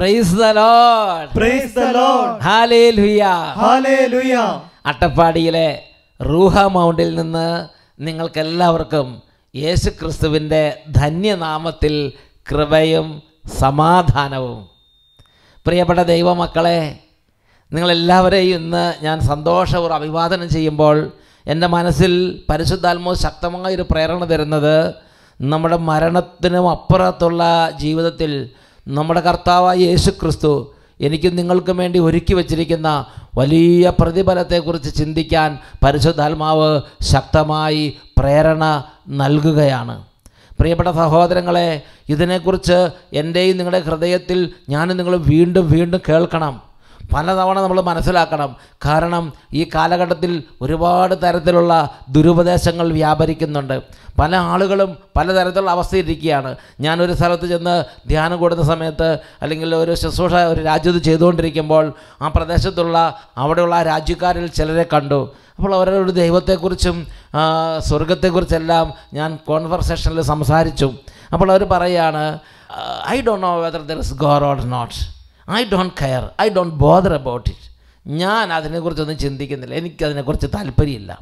Price the Lord praise the Lord. Hallelujah Hallelujah. അട്ടപ്പാടിയിലെ റൂഹ മൗണ്ടിൽ നിന്ന് നിങ്ങൾക്കെല്ലാവർക്കും യേശു ക്രിസ്തുവിന്റെ ധന്യനാമത്തിൽ കൃപയും സമാധാനവും പ്രിയപ്പെട്ട ദൈവമക്കളെ നിങ്ങളെല്ലാവരെയും ഇന്ന് ഞാൻ സന്തോഷപൂർവം അഭിവാദനം ചെയ്യുമ്പോൾ എന്റെ മനസ്സിൽ പരിശുദ്ധാത്മോ ശക്തമായൊരു പ്രേരണ തരുന്നത് നമ്മുടെ മരണത്തിനും അപ്പുറത്തുള്ള ജീവിതത്തിൽ നമ്മുടെ കർത്താവായ യേശു ക്രിസ്തു എനിക്കും നിങ്ങൾക്കും വേണ്ടി ഒരുക്കി വച്ചിരിക്കുന്ന വലിയ പ്രതിഫലത്തെക്കുറിച്ച് ചിന്തിക്കാൻ പരിശുദ്ധാത്മാവ് ശക്തമായി പ്രേരണ നൽകുകയാണ്. പ്രിയപ്പെട്ട സഹോദരങ്ങളെ ഇതിനെക്കുറിച്ച് എന്റെയും നിങ്ങളുടെ ഹൃദയത്തിൽ ഞാനും നിങ്ങൾ വീണ്ടും വീണ്ടും കേൾക്കണം. പലതവണ നമ്മൾ മനസ്സിലാക്കണം. കാരണം ഈ കാലഘട്ടത്തിൽ ഒരുപാട് തരത്തിലുള്ള ദുരുപദേശങ്ങൾ വ്യാപരിക്കുന്നുണ്ട്. പല ആളുകളും പലതരത്തിലുള്ള അവസ്ഥയിലിരിക്കുകയാണ് ഞാനൊരു സ്ഥലത്ത് ചെന്ന് ധ്യാനം കൂടുന്ന സമയത്ത് അല്ലെങ്കിൽ ഒരു ശുശ്രൂഷ ഒരു രാജ്യത്ത് ചെയ്തുകൊണ്ടിരിക്കുമ്പോൾ ആ പ്രദേശത്തുള്ള അവിടെയുള്ള ആ രാജ്യക്കാരിൽ ചിലരെ കണ്ടു. അപ്പോൾ അവരോട് ദൈവത്തെക്കുറിച്ചും സ്വർഗത്തെക്കുറിച്ചെല്ലാം ഞാൻ കോൺവെർസേഷനിൽ സംസാരിച്ചു. അപ്പോൾ അവർ പറയുകയാണ് I don't know whether there is God or not I don't care I don't bother about it ഞാൻ അതിനെക്കുറിച്ചൊന്നും ചിന്തിക്കുന്നില്ല. എനിക്കതിനെക്കുറിച്ച് താല്പര്യമില്ല.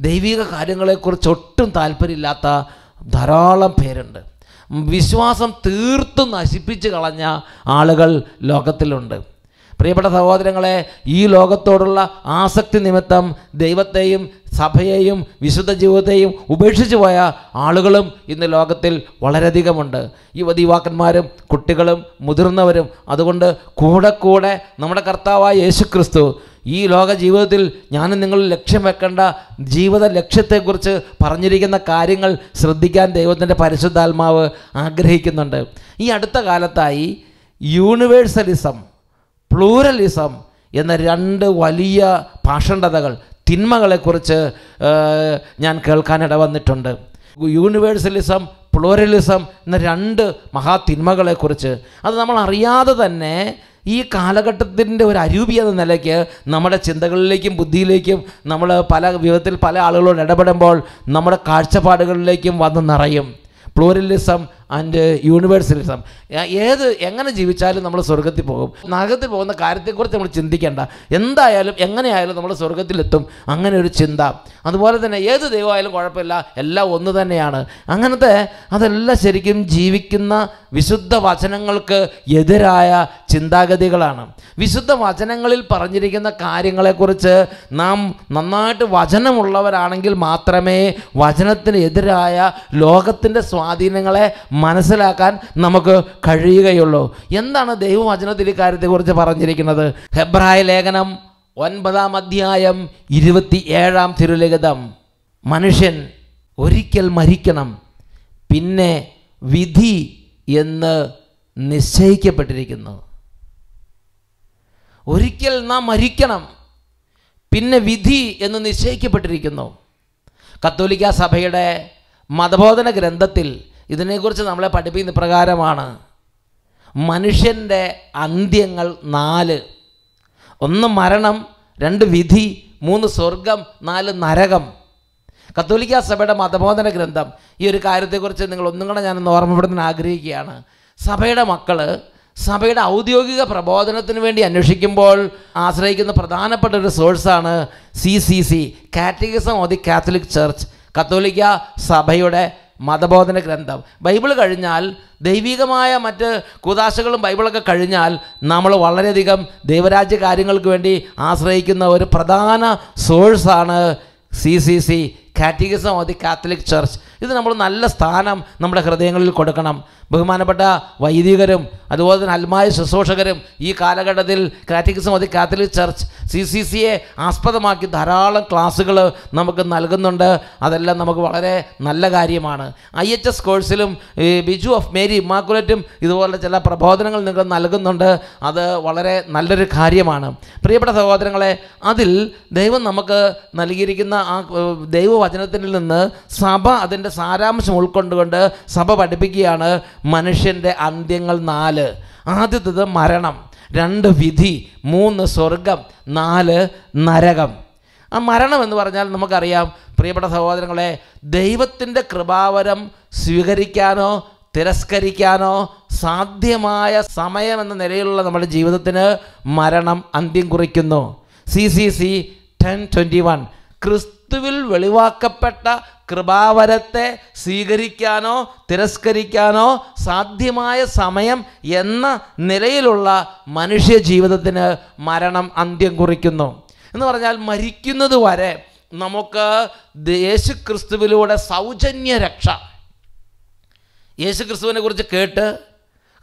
ദൈവിക കാര്യങ്ങളെക്കുറിച്ച് ഒട്ടും താല്പര്യമില്ലാത്ത ധാരാളം പേരുണ്ട്. വിശ്വാസം തീർത്തും നശിപ്പിച്ച് കളഞ്ഞ ആളുകൾ ലോകത്തിലുണ്ട്. പ്രിയപ്പെട്ട സഹോദരങ്ങളെ ഈ ലോകത്തോടുള്ള ആസക്തി നിമിത്തം ദൈവത്തെയും സഭയെയും വിശുദ്ധ ജീവിതത്തെയും ഉപേക്ഷിച്ചു പോയ ആളുകളും ഇന്ന് ലോകത്തിൽ വളരെയധികമുണ്ട്. യുവതി യുവാക്കന്മാരും കുട്ടികളും മുതിർന്നവരും അതുകൊണ്ട് കൂടെ കൂടെ നമ്മുടെ കർത്താവായ യേശു ക്രിസ്തു ഈ ലോക ജീവിതത്തിൽ ഞാനും നിങ്ങൾ ലക്ഷ്യം വെക്കേണ്ട ജീവിത ലക്ഷ്യത്തെക്കുറിച്ച് പറഞ്ഞിരിക്കുന്ന കാര്യങ്ങൾ ശ്രദ്ധിക്കാൻ ദൈവത്തിന്റെ പരിശുദ്ധാത്മാവ് ആഗ്രഹിക്കുന്നുണ്ട്. ഈ അടുത്ത കാലത്തായി യൂണിവേഴ്സലിസം പ്ലൂറലിസം എന്ന രണ്ട് വലിയ ഭാഷണ്ഡതകൾ തിന്മകളെക്കുറിച്ച് ഞാൻ കേൾക്കാനിട വന്നിട്ടുണ്ട്. യൂണിവേഴ്സലിസം പ്ലൂറലിസം എന്ന രണ്ട് മഹാതിന്മകളെക്കുറിച്ച്. അത് നമ്മൾ അറിയാതെ തന്നെ ഈ കാലഘട്ടത്തിന്റെ ഒരു അരൂപി എന്ന നിലയ്ക്ക് നമ്മുടെ ചിന്തകളിലേക്കും ബുദ്ധിയിലേക്കും നമ്മൾ പല വിധത്തിൽ പല ആളുകളോട് ഇടപെടുമ്പോൾ നമ്മുടെ കാഴ്ചപ്പാടുകളിലേക്കും വന്ന് നിറയും. പ്ലൂറലിസം ആൻഡ് യൂണിവേഴ്സലിസം ഏത് എങ്ങനെ ജീവിച്ചാലും നമ്മൾ സ്വർഗത്തിൽ പോകും. നരകത്തിൽ പോകുന്ന കാര്യത്തെക്കുറിച്ച് നമ്മൾ ചിന്തിക്കേണ്ട. എന്തായാലും എങ്ങനെയായാലും നമ്മൾ സ്വർഗത്തിലെത്തും. അങ്ങനെ ഒരു ചിന്ത. അതുപോലെ തന്നെ ഏത് ദൈവമായാലും കുഴപ്പമില്ല. എല്ലാം ഒന്ന് തന്നെയാണ്. അങ്ങനത്തെ അതെല്ലാം ശരിക്കും ജീവിക്കുന്ന വിശുദ്ധ വചനങ്ങൾക്ക് എതിരായ ചിന്താഗതികളാണ്. വിശുദ്ധ വചനങ്ങളിൽ പറഞ്ഞിരിക്കുന്ന കാര്യങ്ങളെക്കുറിച്ച് നാം നന്നായിട്ട് വചനമുള്ളവരാണെങ്കിൽ മാത്രമേ വചനത്തിന് എതിരായ ലോകത്തിന്റെ സ്വാധീനങ്ങളെ മനസ്സിലാക്കാൻ നമുക്ക് കഴിയുകയുള്ളൂ. എന്താണ് ദൈവവചനത്തിൽ ഇക്കാര്യത്തെക്കുറിച്ച് കാര്യത്തെക്കുറിച്ച് പറഞ്ഞിരിക്കുന്നത്? ഹെബ്രായ ലേഖനം ഒൻപതാം അധ്യായം ഇരുപത്തി ഏഴാം തിരുലിഖിതം. മനുഷ്യൻ ഒരിക്കൽ മരിക്കണം പിന്നെ വിധി എന്ന് നിശ്ചയിക്കപ്പെട്ടിരിക്കുന്നു. ഒരിക്കൽ നാം മരിക്കണം പിന്നെ വിധി എന്ന് നിശ്ചയിക്കപ്പെട്ടിരിക്കുന്നു. കത്തോലിക്ക സഭയുടെ മതബോധന ഗ്രന്ഥത്തിൽ ഇതിനെക്കുറിച്ച് നമ്മളെ പഠിപ്പിക്കുന്ന പ്രകാരമാണ് മനുഷ്യന്റെ അന്ത്യങ്ങൾ നാല്. ഒന്ന് മരണം രണ്ട് വിധി മൂന്ന് സ്വർഗം നാല് നരകം. കത്തോലിക്ക സഭയുടെ മതബോധന ഗ്രന്ഥം. ഈ ഒരു കാര്യത്തെക്കുറിച്ച് നിങ്ങൾ ഒന്നും കൂടെ ഞാനൊന്ന് ഓർമ്മപ്പെടുത്താൻ ആഗ്രഹിക്കുകയാണ്. സഭയുടെ മക്കൾ സഭയുടെ ഔദ്യോഗിക പ്രബോധനത്തിന് വേണ്ടി അന്വേഷിക്കുമ്പോൾ ആശ്രയിക്കുന്ന പ്രധാനപ്പെട്ട ഒരു സോഴ്സാണ് C C C catechism of the Catholic Church കത്തോലിക്ക സഭയുടെ മതബോധന ഗ്രന്ഥം. ബൈബിൾ കഴിഞ്ഞാൽ ദൈവികമായ മറ്റ് കുതാശകളും ബൈബിളൊക്കെ കഴിഞ്ഞാൽ നമ്മൾ വളരെയധികം ദൈവരാജ്യ കാര്യങ്ങൾക്ക് വേണ്ടി ആശ്രയിക്കുന്ന ഒരു പ്രധാന സോഴ്സാണ് C C C catechism of the Catholic Church ഇത് നമ്മൾ നല്ല സ്ഥാനം നമ്മുടെ ഹൃദയങ്ങളിൽ കൊടുക്കണം. ബഹുമാനപ്പെട്ട വൈദികരും അതുപോലെ തന്നെ അൽമായ ശുശ്രൂഷകരും ഈ കാലഘട്ടത്തിൽ കാറ്റിക്സം അത് കാത്തലിക് ചർച്ച് സി സി സിയെ ആസ്പദമാക്കി ധാരാളം ക്ലാസ്സുകൾ നമുക്ക് നൽകുന്നുണ്ട്. അതെല്ലാം നമുക്ക് വളരെ നല്ല കാര്യമാണ്. ഐ എച്ച് എസ് കോഴ്സിലും ബിജു ഓഫ് മേരി ഇമ്മാക്കുലറ്റും ഇതുപോലെ ചില പ്രബോധനങ്ങൾ നിങ്ങൾ നൽകുന്നുണ്ട്. അത് വളരെ നല്ലൊരു കാര്യമാണ്. പ്രിയപ്പെട്ട സഹോദരങ്ങളെ അതിൽ ദൈവം നമുക്ക് നൽകിയിരിക്കുന്ന ആ ദൈവവചനത്തിൽ നിന്ന് സഭ അതിന്റെ സാരാംശം ഉൾക്കൊണ്ടുകൊണ്ട് സഭ പഠിപ്പിക്കുകയാണ്. മനുഷ്യന്റെ അന്ത്യങ്ങൾ നാല്. ആദ്യത്തത് മരണം രണ്ട് വിധി മൂന്ന് സ്വർഗം നാല് നരകം. ആ മരണം എന്ന് പറഞ്ഞാൽ നമുക്കറിയാം പ്രിയപ്പെട്ട സഹോദരങ്ങളെ ദൈവത്തിന്റെ കൃപാവരം സ്വീകരിക്കാനോ തിരസ്കരിക്കാനോ സാധ്യമായ സമയം എന്ന നിലയിലുള്ള നമ്മുടെ ജീവിതത്തിന് മരണം അന്ത്യം കുറിക്കുന്നു. C C C ten twenty one. ക്രിസ്തുവിൽ വെളിവാക്കപ്പെട്ട കൃപാവരത്തെ സ്വീകരിക്കാനോ തിരസ്കരിക്കാനോ സാധ്യമായ സമയം എന്ന നിലയിലുള്ള മനുഷ്യ ജീവിതത്തിന് മരണം അന്ത്യം കുറിക്കുന്നു. എന്ന് പറഞ്ഞാൽ മരിക്കുന്നത് വരെ നമുക്ക് യേശു ക്രിസ്തുവിലൂടെ സൗജന്യ രക്ഷ. യേശു ക്രിസ്തുവിനെ കുറിച്ച് കേട്ട്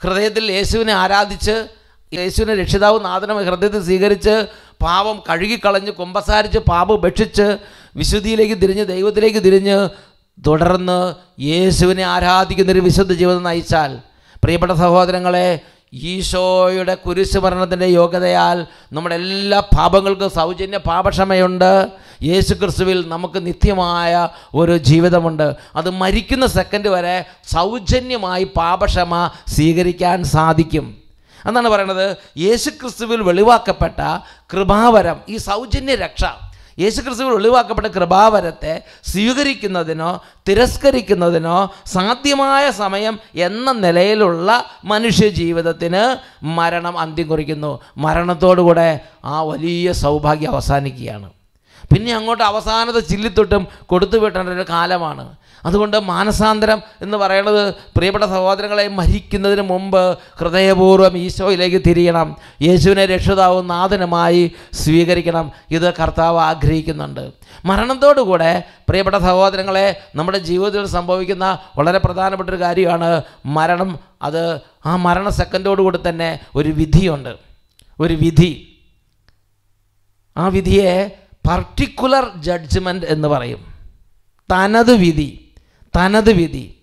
ഹൃദയത്തിൽ യേശുവിനെ ആരാധിച്ച് യേശുവിനെ രക്ഷിതാവ് നാഥനം ഹൃദയത്തിൽ സ്വീകരിച്ച് പാപം കഴുകിക്കളഞ്ഞ് കുമ്പസാരിച്ച് പാപം ഭക്ഷിച്ച് വിശുദ്ധിയിലേക്ക് തിരിഞ്ഞ് ദൈവത്തിലേക്ക് തിരിഞ്ഞ് തുടർന്ന് യേശുവിനെ ആരാധിക്കുന്നൊരു വിശുദ്ധ ജീവിതം നയിച്ചാൽ പ്രിയപ്പെട്ട സഹോദരങ്ങളെ ഈശോയുടെ കുരിശുമരണത്തിന്റെ യോഗ്യതയാൽ നമ്മുടെ എല്ലാ പാപങ്ങൾക്കും സൗജന്യ പാപക്ഷമയുണ്ട്. യേശു ക്രിസ്തുവിൽ നമുക്ക് നിത്യമായ ഒരു ജീവിതമുണ്ട്. അത് മരിക്കുന്ന സെക്കൻഡ് വരെ സൗജന്യമായി പാപക്ഷമ സ്വീകരിക്കാൻ സാധിക്കും. എന്നാണ് പറയണത്? യേശുക്രിസ്തുവിൽ വെളിവാക്കപ്പെട്ട കൃപാവരം ഈ സൗജന്യ രക്ഷ യേശുക്രിസ്തുവിൽ ക്രിസ്തുവിൽ വെളിവാക്കപ്പെട്ട കൃപാവരത്തെ സ്വീകരിക്കുന്നതിനോ തിരസ്കരിക്കുന്നതിനോ സാധ്യമായ സമയം എന്ന നിലയിലുള്ള മനുഷ്യ ജീവിതത്തിന് മരണം അന്ത്യം കുറിക്കുന്നു. മരണത്തോടുകൂടെ ആ വലിയ സൗഭാഗ്യം അവസാനിക്കുകയാണ്. പിന്നെ അങ്ങോട്ട് അവസാനത്തെ ചില്ലിത്തൊട്ടും കൊടുത്തു വിട്ടേണ്ട ഒരു കാലമാണ്. അതുകൊണ്ട് മാനസാന്തരം എന്ന് പറയുന്നത് പ്രിയപ്പെട്ട സഹോദരങ്ങളെ മരിക്കുന്നതിന് മുമ്പ് ഹൃദയപൂർവം ഈശോയിലേക്ക് തിരിയണം. യേശുവിനെ രക്ഷിതാവും നാഥനുമായി സ്വീകരിക്കണം. ഇത് കർത്താവ് ആഗ്രഹിക്കുന്നുണ്ട്. മരണത്തോടുകൂടെ പ്രിയപ്പെട്ട സഹോദരങ്ങളെ നമ്മുടെ ജീവിതത്തിൽ സംഭവിക്കുന്ന വളരെ പ്രധാനപ്പെട്ട ഒരു കാര്യമാണ് മരണം. അത് ആ മരണ സെക്കൻഡോടുകൂടി തന്നെ ഒരു വിധിയുണ്ട്. ഒരു വിധി. ആ വിധിയെ പർട്ടിക്കുലർ ജഡ്ജ്മെന്റ് എന്ന് പറയും. തനത് വിധി തനത് വിധി.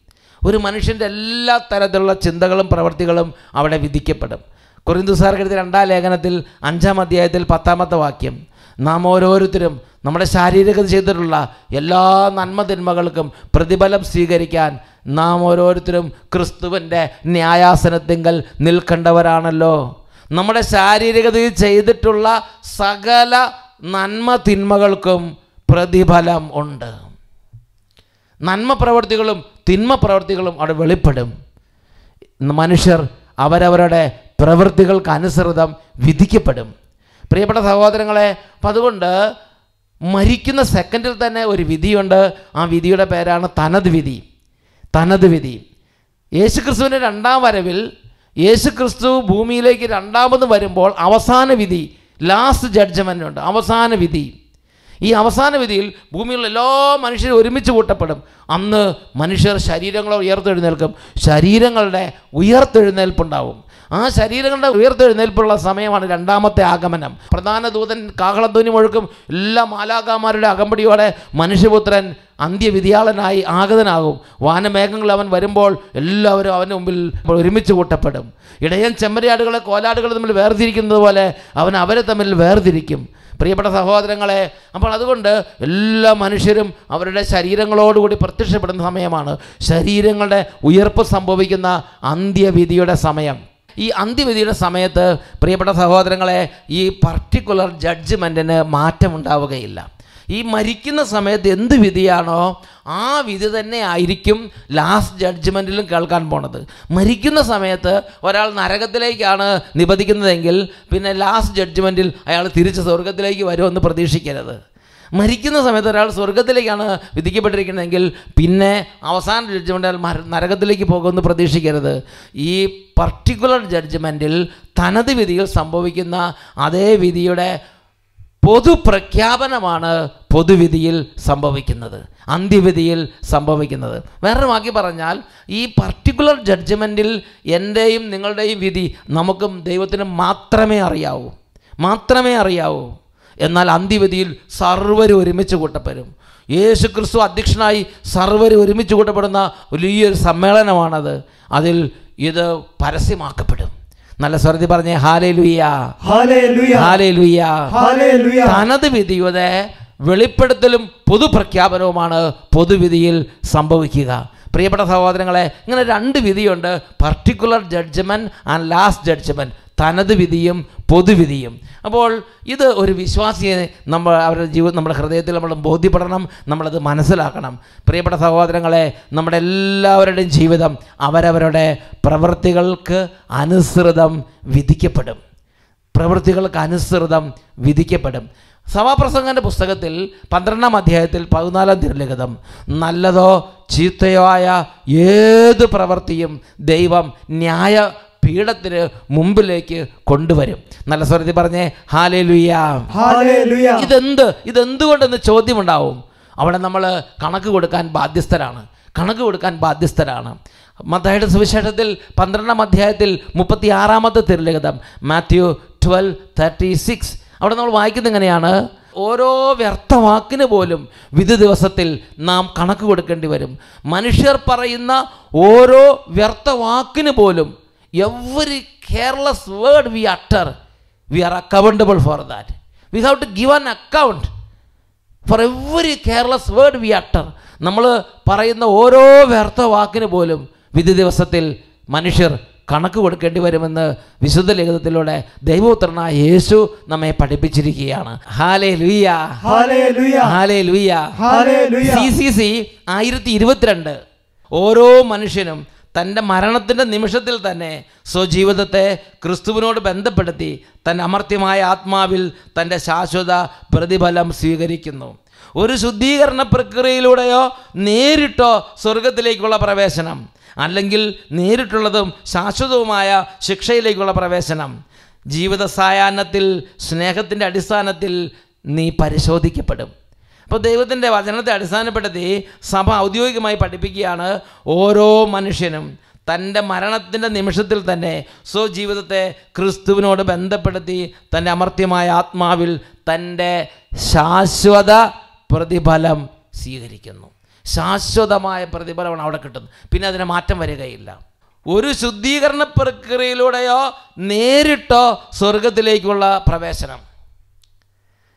ഒരു മനുഷ്യന്റെ എല്ലാ തരത്തിലുള്ള ചിന്തകളും പ്രവൃത്തികളും അവിടെ വിധിക്കപ്പെടും. കുറിന്തുസാർക്ക് എഴുതിയ രണ്ടാം ലേഖനത്തിൽ അഞ്ചാം അധ്യായത്തിൽ പത്താമത്തെ വാക്യം നാം ഓരോരുത്തരും നമ്മുടെ ശാരീരികത ചെയ്തിട്ടുള്ള എല്ലാ നന്മതിന്മകൾക്കും പ്രതിഫലം സ്വീകരിക്കാൻ നാം ഓരോരുത്തരും ക്രിസ്തുവിന്റെ ന്യായാസനത്തിങ്കൽ നിൽക്കേണ്ടവരാണല്ലോ. നമ്മുടെ ശാരീരികതയിൽ ചെയ്തിട്ടുള്ള സകല നന്മ തിന്മകൾക്കും പ്രതിഫലം ഉണ്ട്. നന്മ പ്രവൃത്തികളും തിന്മ പ്രവൃത്തികളും അവിടെ വെളിപ്പെടും. മനുഷ്യർ അവരവരുടെ പ്രവൃത്തികൾക്ക് അനുസൃതം വിധിക്കപ്പെടും. പ്രിയപ്പെട്ട സഹോദരങ്ങളെ അപ്പം അതുകൊണ്ട് മരിക്കുന്ന സെക്കൻഡിൽ തന്നെ ഒരു വിധിയുണ്ട്. ആ വിധിയുടെ പേരാണ് തനത് വിധി. തനത് വിധി. യേശുക്രിസ്തുവിന്റെ രണ്ടാം വരവിൽ യേശുക്രിസ്തു ഭൂമിയിലേക്ക് രണ്ടാമത് വരുമ്പോൾ അവസാന വിധി ലാസ്റ്റ് ജഡ്ജ്മെന്റ് ഉണ്ട്. അവസാന വിധി. ഈ അവസാന വിധിയിൽ ഭൂമിയിലുള്ള എല്ലാ മനുഷ്യരും ഒരുമിച്ച് കൂട്ടപ്പെടും. അന്ന് മനുഷ്യർ ശരീരങ്ങളെ ഉയർത്തെഴുന്നേൽക്കും. ശരീരങ്ങളുടെ ഉയർത്തെഴുന്നേൽപ്പുണ്ടാവും. ആ ശരീരങ്ങളുടെ ഉയർത്തെഴുന്നേൽപ്പുള്ള സമയമാണ് രണ്ടാമത്തെ ആഗമനം. പ്രധാന ദൂതൻ കാഹളധ്വനി മുഴക്കും എല്ലാ മാലാകാമാരുടെ അകമ്പടിയോടെ മനുഷ്യപുത്രൻ അന്ത്യവിധിയാളനായി ആഗതനാകും. വാനമേഘങ്ങൾ അവൻ വരുമ്പോൾ എല്ലാവരും അവന്റെ മുമ്പിൽ ഒരുമിച്ച് കൂട്ടപ്പെടും. ഇടയൻ ചെമ്മരിയാടുകളെ കോലാടുകളെ തമ്മിൽ വേർതിരിക്കുന്നത് പോലെ അവൻ അവരെ തമ്മിൽ വേർതിരിക്കും. പ്രിയപ്പെട്ട സഹോദരങ്ങളെ അപ്പോൾ അതുകൊണ്ട് എല്ലാ മനുഷ്യരും അവരുടെ ശരീരങ്ങളോടുകൂടി പ്രത്യക്ഷപ്പെടുന്ന സമയമാണ്. ശരീരങ്ങളുടെ ഉയർപ്പ് സംഭവിക്കുന്ന അന്ത്യവിധിയുടെ സമയം. ഈ അന്ത്യവിധിയുടെ സമയത്ത് പ്രിയപ്പെട്ട സഹോദരങ്ങളെ ഈ പർട്ടിക്കുലർ ജഡ്ജ്മെന്റിന് മാറ്റമുണ്ടാവുകയില്ല. ഈ മരിക്കുന്ന സമയത്ത് എന്ത് വിധിയാണോ ആ വിധി തന്നെ ആയിരിക്കും ലാസ്റ്റ് ജഡ്ജ്മെന്റിലും കേൾക്കാൻ പോണത്. മരിക്കുന്ന സമയത്ത് ഒരാൾ നരകത്തിലേക്കാണ് നിബന്ധിക്കുന്നതെങ്കിൽ പിന്നെ ലാസ്റ്റ് ജഡ്ജ്മെന്റിൽ അയാൾ തിരിച്ച് സ്വർഗത്തിലേക്ക് വരുമെന്ന് പ്രതീക്ഷിക്കരുത്. മരിക്കുന്ന സമയത്ത് ഒരാൾ സ്വർഗത്തിലേക്കാണ് വിധിക്കപ്പെട്ടിരിക്കുന്നതെങ്കിൽ പിന്നെ അവസാന ജഡ്ജ്മെന്റിൽ നരകത്തിലേക്ക് പോകുമെന്ന് പ്രതീക്ഷിക്കരുത്. ഈ പർട്ടിക്കുലർ ജഡ്ജ്മെന്റിൽ തനത് വിധിയിൽ സംഭവിക്കുന്ന അതേ വിധിയുടെ പൊതുപ്രഖ്യാപനമാണ് പൊതുവിധിയിൽ സംഭവിക്കുന്നത് അന്ത്യവിധിയിൽ സംഭവിക്കുന്നത്. വേറൊരു വാക്കി പറഞ്ഞാൽ ഈ പർട്ടിക്കുലർ ജഡ്ജ്മെന്റിൽ എന്റെയും നിങ്ങളുടെയും വിധി നമുക്കും ദൈവത്തിനും മാത്രമേ അറിയാവൂ. മാത്രമേ അറിയാവൂ. എന്നാൽ അന്ത്യവിധിയിൽ സർവരും ഒരുമിച്ച് കൂട്ടപ്പെടും. യേശു ക്രിസ്തു അധ്യക്ഷനായി സർവരും ഒരുമിച്ച് കൂട്ടപ്പെടുന്ന വലിയൊരു സമ്മേളനമാണത്. അതിൽ ഇത് പരസ്യമാക്കപ്പെടും. നല്ല സ്വരത്തിൽ പറഞ്ഞേ ഹാലേ ലുയ്യ തനത് വിധിയുടെ വെളിപ്പെടുത്തലും പൊതുപ്രഖ്യാപനവുമാണ് പൊതുവിധിയിൽ സംഭവിക്കുക. പ്രിയപ്പെട്ട സഹോദരങ്ങളെ ഇങ്ങനെ രണ്ട് വിധിയുണ്ട്. Particular judgment and last judgment തനത് വിധിയും പൊതുവിധിയും. അപ്പോൾ ഇത് ഒരു വിശ്വാസിയെ നമ്മൾ അവരുടെ ജീവിതം നമ്മുടെ ഹൃദയത്തിൽ നമ്മൾ ബോധ്യപ്പെടണം നമ്മളത് മനസ്സിലാക്കണം. പ്രിയപ്പെട്ട സഹോദരങ്ങളെ നമ്മുടെ എല്ലാവരുടെയും ജീവിതം അവരവരുടെ പ്രവൃത്തികൾക്ക് അനുസൃതം വിധിക്കപ്പെടും. പ്രവൃത്തികൾക്ക് അനുസൃതം വിധിക്കപ്പെടും. സഭാപ്രസംഗന്റെ പുസ്തകത്തിൽ പന്ത്രണ്ടാം അധ്യായത്തിൽ പതിനാലാം തിരുലിഖിതം നല്ലതോ ചീത്തയോ ആയ ഏത് പ്രവൃത്തിയും ദൈവം ന്യായ പീഠത്തിന് മുമ്പിലേക്ക് കൊണ്ടുവരും. നല്ല സ്വരത്തിൽ പറഞ്ഞേ ഹാലേ ലുയാ. ഇതെന്ത്? ഇതെന്തുകൊണ്ടെന്ന് ചോദ്യമുണ്ടാവും? അവിടെ നമ്മൾ കണക്ക് കൊടുക്കാൻ ബാധ്യസ്ഥരാണ്. കണക്ക് കൊടുക്കാൻ ബാധ്യസ്ഥരാണ്. മത്തായുടെ സുവിശേഷത്തിൽ പന്ത്രണ്ടാം അധ്യായത്തിൽ മുപ്പത്തി ആറാമത്തെ തിരുലിഖിതം മാത്യു ട്വൽവ് തേർട്ടി സിക്സ്. അവിടെ നമ്മൾ വായിക്കുന്നത് എങ്ങനെയാണ്? ഓരോ വ്യർത്ഥവാക്കിന് പോലും വിധി ദിവസത്തിൽ നാം കണക്ക് കൊടുക്കേണ്ടി വരും. മനുഷ്യർ പറയുന്ന ഓരോ വ്യർത്ഥവാക്കിന് പോലും every careless word we utter we are accountable for that we have to give an account for every careless word we utter നമ്മൾ പറയുന്ന ഓരോ വ്യർത്ഥ വാക്കിന് പോലും വിധി ദിവസത്തിൽ മനുഷ്യർ കണക്ക് കൊടുക്കേണ്ടി വരുമെന്ന് വിശുദ്ധ ലിഖിതത്തിലൂടെ ദൈവോത്രനായ യേശു നമ്മെ പഠിപ്പിച്ചിരിക്കുകയാണ്. ഹാലേ Hallelujah. ഹാലേ Hallelujah. സി സി സി ആയിരത്തി ഇരുപത്തിരണ്ട്. ഓരോ മനുഷ്യനും തന്റെ മരണത്തിന്റെ നിമിഷത്തിൽ തന്നെ സ്വജീവിതത്തെ ക്രിസ്തുവിനോട് ബന്ധപ്പെടുത്തി തന്റെ അമർത്യമായ ആത്മാവിൽ തന്റെ ശാശ്വത പ്രതിഫലം സ്വീകരിക്കുന്നു. ഒരു ശുദ്ധീകരണ പ്രക്രിയയിലൂടെയോ നേരിട്ടോ സ്വർഗത്തിലേക്കുള്ള പ്രവേശനം അല്ലെങ്കിൽ നേരിട്ടുള്ളതും ശാശ്വതവുമായ ശിക്ഷയിലേക്കുള്ള പ്രവേശനം. ജീവിത സായാഹ്നത്തിൽ സ്നേഹത്തിന്റെ അടിസ്ഥാനത്തിൽ നീ പരിശോധിക്കപ്പെടും. അപ്പോൾ ദൈവത്തിന്റെ വചനത്തെ അടിസ്ഥാനപ്പെടുത്തി സഭ ഔദ്യോഗികമായി പഠിപ്പിക്കുകയാണ് ഓരോ മനുഷ്യനും തന്റെ മരണത്തിന്റെ നിമിഷത്തിൽ തന്നെ സ്വജീവിതത്തെ ക്രിസ്തുവിനോട് ബന്ധപ്പെടുത്തി തന്റെ അമർത്യമായ ആത്മാവിൽ തന്റെ ശാശ്വത പ്രതിഫലം സ്വീകരിക്കുന്നു. ശാശ്വതമായ പ്രതിഫലമാണ് അവിടെ കിട്ടുന്നത്. പിന്നെ അതിന് മാറ്റം വരികയില്ല. ഒരു ശുദ്ധീകരണ പ്രക്രിയയിലൂടെയോ നേരിട്ടോ സ്വർഗത്തിലേക്കുള്ള പ്രവേശനം.